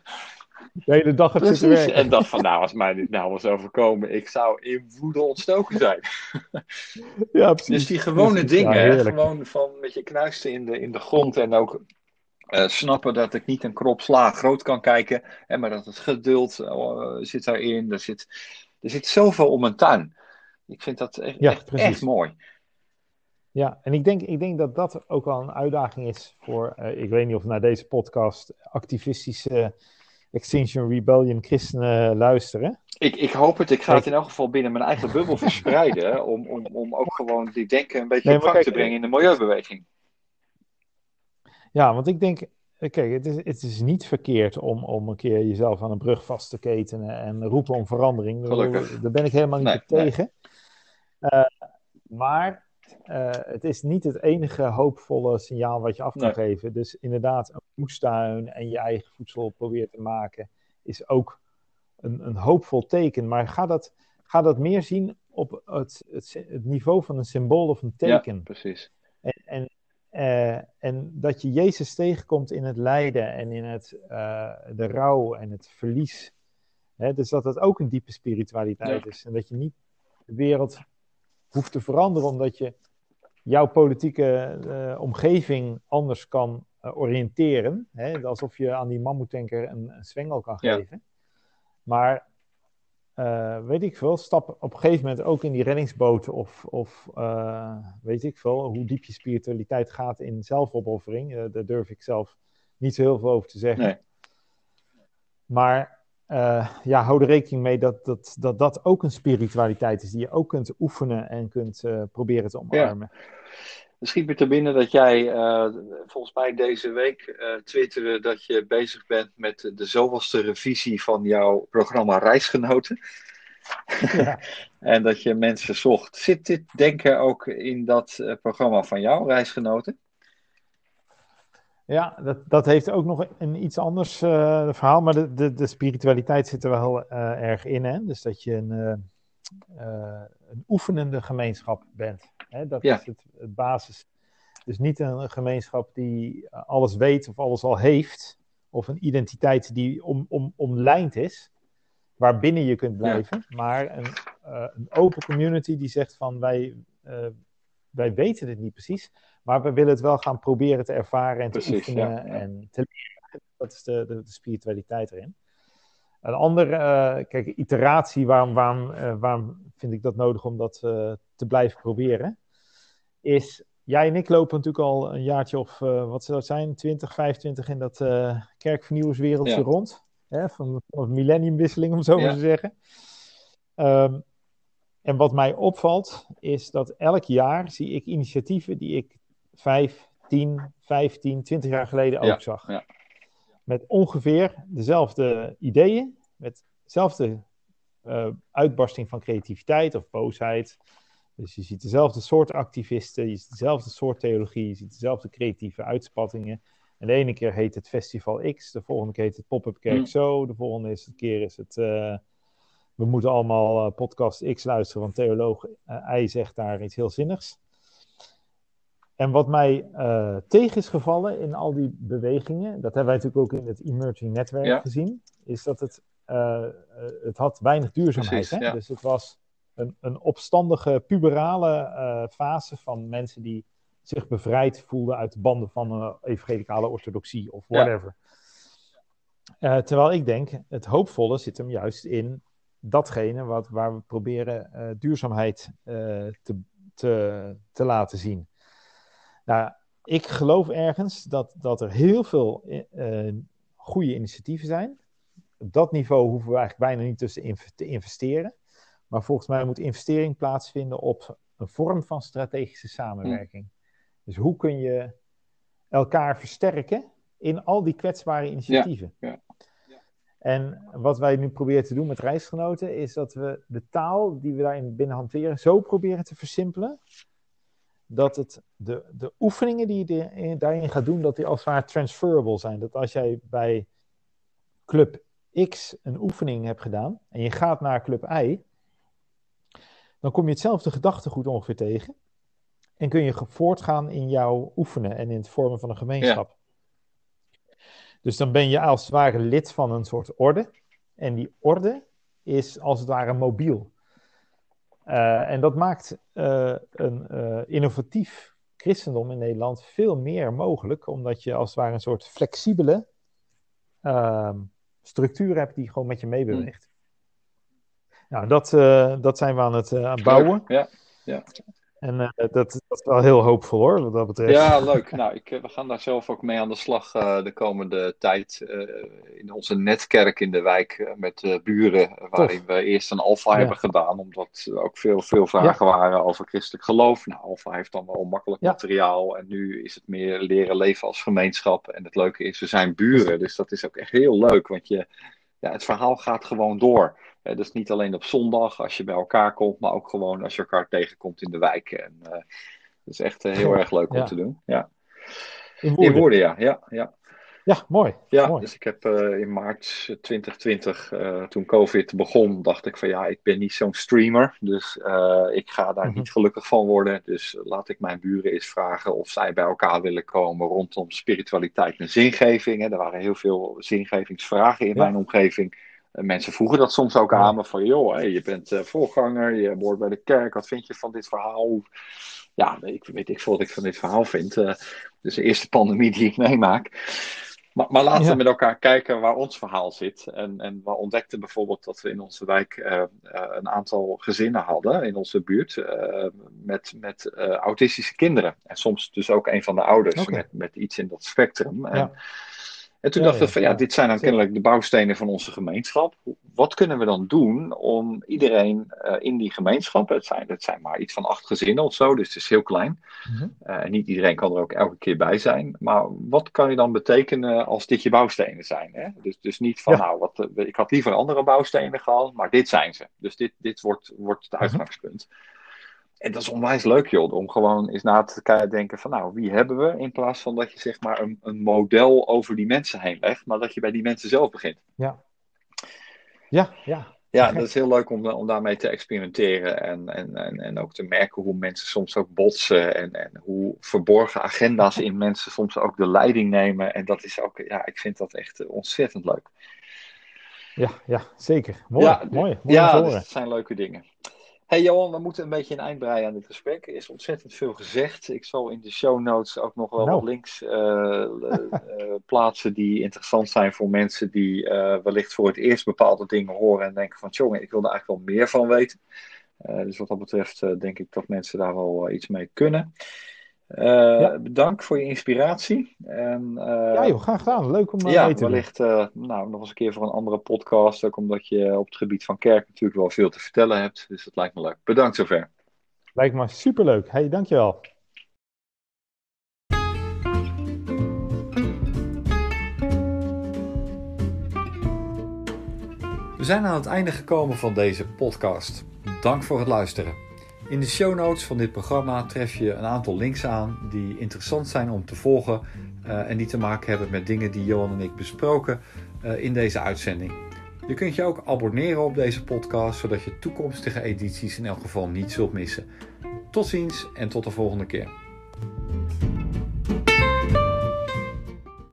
De hele dag het zitten werken. En dacht van, nou, als mij dit nou was overkomen, ik zou in woede ontstoken zijn. Ja, precies. Dus die gewone precies. dingen, ja, gewoon van met je knuisten in de, in de grond en ook uh, snappen dat ik niet een krop sla groot kan kijken, hè, maar dat het geduld uh, zit daarin. Er zit, er zit zoveel om een tuin. Ik vind dat echt, ja, echt, echt, mooi. Ja, en ik denk, ik denk dat dat ook wel een uitdaging is voor, uh, ik weet niet of naar deze podcast activistische Extinction Rebellion christenen luisteren. Ik, ik hoop het. Ik ga het in elk geval binnen mijn eigen bubbel verspreiden. om, om, om ook gewoon die denken een beetje nee, op gang kijk, te brengen in de milieubeweging. Ja, want ik denk, kijk, het is, het is niet verkeerd om, om een keer jezelf aan een brug vast te ketenen en roepen om verandering. Gelukkig. Daar ben ik helemaal niet nee, tegen. Nee. Uh, maar uh, het is niet het enige hoopvolle signaal wat je af kan nee. geven. Dus inderdaad, een moestuin en je eigen voedsel proberen te maken is ook een, een hoopvol teken. Maar ga dat, ga dat meer zien op het, het, het niveau van een symbool of een teken. Ja, precies. En, en uh, en dat je Jezus tegenkomt in het lijden en in het, uh, de rouw en het verlies. Hè? Dus dat dat ook een diepe spiritualiteit ja. is. En dat je niet de wereld hoeft te veranderen omdat je jouw politieke uh, omgeving anders kan oriënteren. Hè? Alsof je aan die mammoetanker een, een zwengel kan ja. geven. Maar uh, weet ik veel, stap op een gegeven moment ook in die reddingsboten of, of uh, weet ik veel, hoe diep je spiritualiteit gaat in zelfopoffering. Uh, daar durf ik zelf niet zo heel veel over te zeggen. Nee. Maar ja, hou er rekening mee dat dat, dat dat ook een spiritualiteit is die je ook kunt oefenen en kunt proberen te omarmen. Ja. Het schiet me te binnen dat jij uh, volgens mij deze week uh, twitterde dat je bezig bent met de zoveelste revisie van jouw programma Reisgenoten. Ja. en dat je mensen zocht. Zit dit denken ook in dat uh, programma van jou, Reisgenoten? Ja, dat, dat heeft ook nog een iets anders uh, verhaal, maar de, de, de spiritualiteit zit er wel uh, erg in. Hè? Dus dat je een, uh, een oefenende gemeenschap bent. Hè? Dat ja. is het, het, basis. Dus niet een gemeenschap die alles weet of alles al heeft, of een identiteit die om, om, omlijnd is, waarbinnen je kunt blijven, ja. maar een, een open community die zegt van wij, wij weten het niet precies, maar we willen het wel gaan proberen te ervaren en te oefenen ja. en te leren. Dat is de, de, de spiritualiteit erin. Een andere, uh, kijk, iteratie, waarom, waarom, uh, waarom vind ik dat nodig om dat uh, te blijven proberen? Is, jij en ik lopen natuurlijk al een jaartje of, wat zou het zijn, 20, 25 in dat kerkvernieuwerswereldje ja. rond. Hè, van, van millenniumwisseling, om zo maar te zeggen. Um, en wat mij opvalt, is dat elk jaar zie ik initiatieven die ik 5, 10, 15, 20 jaar geleden ook ja, zag. Ja. Met ongeveer dezelfde ideeën, met dezelfde uh, uitbarsting van creativiteit of boosheid. Dus je ziet dezelfde soort activisten, je ziet dezelfde soort theologie, je ziet dezelfde creatieve uitspattingen. En de ene keer heet het Festival X, de volgende keer heet het Pop-up Kerk mm. Zo, de volgende is, keer is het... Uh, we moeten allemaal uh, podcast X luisteren, want theoloog I zegt daar iets heel zinnigs. En wat mij uh, tegen is gevallen in al die bewegingen, dat hebben wij natuurlijk ook in het emerging netwerk ja. gezien, is dat het, uh, het had weinig duurzaamheid. Precies, hè? Ja. Dus het was een, een opstandige, puberale uh, fase van mensen die zich bevrijd voelden uit de banden van een evangelicale orthodoxie of whatever. Ja. terwijl ik denk, het hoopvolle zit hem juist in datgene wat, waar we proberen duurzaamheid te, te, te laten zien. Nou, ik geloof ergens dat, dat er heel veel uh, goede initiatieven zijn. Op dat niveau hoeven we eigenlijk bijna niet tussen te investeren. Maar volgens mij moet investering plaatsvinden op een vorm van strategische samenwerking. Mm. Dus hoe kun je elkaar versterken in al die kwetsbare initiatieven? Ja, ja. En wat wij nu proberen te doen met reisgenoten, is dat we de taal die we daarin binnen hanteren zo proberen te versimpelen, dat het de, de oefeningen die je daarin gaat doen, dat die als het ware transferable zijn. Dat als jij bij club X een oefening hebt gedaan en je gaat naar club Y, dan kom je hetzelfde gedachtegoed ongeveer tegen. En kun je voortgaan in jouw oefenen en in het vormen van een gemeenschap. Ja. Dus dan ben je als het ware lid van een soort orde. En die orde is als het ware mobiel. Uh, en dat maakt uh, een uh, innovatief christendom in Nederland veel meer mogelijk, omdat je als het ware een soort flexibele ehm, structuur hebt die gewoon met je meebeweegt. Mm. Nou, dat, dat zijn we aan het aan bouwen. Ja, ja. En uh, dat, dat, is wel heel hoopvol hoor, wat dat betreft. Ja, leuk. Nou, ik, we gaan daar zelf ook mee aan de slag uh, de komende tijd uh, in onze netkerk in de wijk met buren, waarin Tof. we eerst een alfa ja. hebben gedaan, omdat er ook veel, veel vragen ja. waren over christelijk geloof. Nou, alfa heeft dan wel makkelijk ja. materiaal en nu is het meer leren leven als gemeenschap. En het leuke is, we zijn buren, dus dat is ook echt heel leuk, want je, ja, het verhaal gaat gewoon door. Uh, dus niet alleen op zondag als je bij elkaar komt, maar ook gewoon als je elkaar tegenkomt in de wijk. En uh, dat is echt uh, heel erg leuk om ja. te doen. Ja. In woorden. in woorden, ja. ja, ja. Ja, mooi. Ja, mooi. dus ik heb uh, in maart 2020, uh, toen COVID begon, dacht ik van ja, ik ben niet zo'n streamer. Dus uh, ik ga daar mm -hmm. niet gelukkig van worden. Dus laat ik mijn buren eens vragen of zij bij elkaar willen komen rondom spiritualiteit en zingeving. Hè. Er waren heel veel zingevingsvragen in ja. mijn omgeving. Mensen vroegen dat soms ook aan me van, joh, hey, je bent uh, voorganger, je hoort bij de kerk, wat vind je van dit verhaal? Ja, ik weet ik veel wat ik van dit verhaal vind. Uh, dus de eerste pandemie die ik meemaak. Maar, maar laten ja. we met elkaar kijken waar ons verhaal zit. En, en we ontdekten bijvoorbeeld dat we in onze wijk uh, uh, een aantal gezinnen hadden in onze buurt met, met autistische kinderen. En soms dus ook een van de ouders okay. met, met iets in dat spectrum. Ja. En toen ja, dachten we van ja, dit zijn dan kennelijk de bouwstenen van onze gemeenschap. Wat kunnen we dan doen om iedereen uh, in die gemeenschap, het zijn, het zijn maar iets van acht gezinnen of zo, dus het is heel klein. Uh, niet iedereen kan er ook elke keer bij zijn. Maar wat kan je dan betekenen als dit je bouwstenen zijn? Hè? Dus, dus niet van ja. nou, wat, uh, ik had liever andere bouwstenen gehad, maar dit zijn ze. Dus dit, dit wordt, wordt het uitgangspunt. Mm-hmm. En dat is onwijs leuk, joh, om gewoon eens na te denken van, nou, wie hebben we? In plaats van dat je zeg maar een, een model over die mensen heen legt, maar dat je bij die mensen zelf begint. Ja. Ja, ja. Ja, dat is heel leuk om, om daarmee te experimenteren en, en, en, en ook te merken hoe mensen soms ook botsen en, en hoe verborgen agenda's in mensen soms ook de leiding nemen. En dat is ook, ja, ik vind dat echt ontzettend leuk. Ja, ja zeker. Mooi, ja, mooi. mooi ja, dat zijn leuke dingen. Hey Johan, we moeten een beetje een eind breien aan dit gesprek. Er is ontzettend veel gezegd. Ik zal in de show notes ook nog wel wat links uh, plaatsen die interessant zijn voor mensen die uh, wellicht voor het eerst bepaalde dingen horen en denken van jongen, ik wil er eigenlijk wel meer van weten. dus wat dat betreft denk ik dat mensen daar wel iets mee kunnen. Uh, Bedankt voor je inspiratie. En, uh, ja, joh, graag gedaan. Leuk om uh, ja, te wellicht nou, nog eens een keer voor een andere podcast. Ook omdat je op het gebied van kerk natuurlijk wel veel te vertellen hebt. Dus dat lijkt me leuk. Bedankt zover. Lijkt me superleuk. Hey, dankjewel. We zijn aan het einde gekomen van deze podcast. Dank voor het luisteren. In de show notes van dit programma tref je een aantal links aan die interessant zijn om te volgen uh, en die te maken hebben met dingen die Johan en ik besproken uh, in deze uitzending. Je kunt je ook abonneren op deze podcast, zodat je toekomstige edities in elk geval niet zult missen. Tot ziens en tot de volgende keer.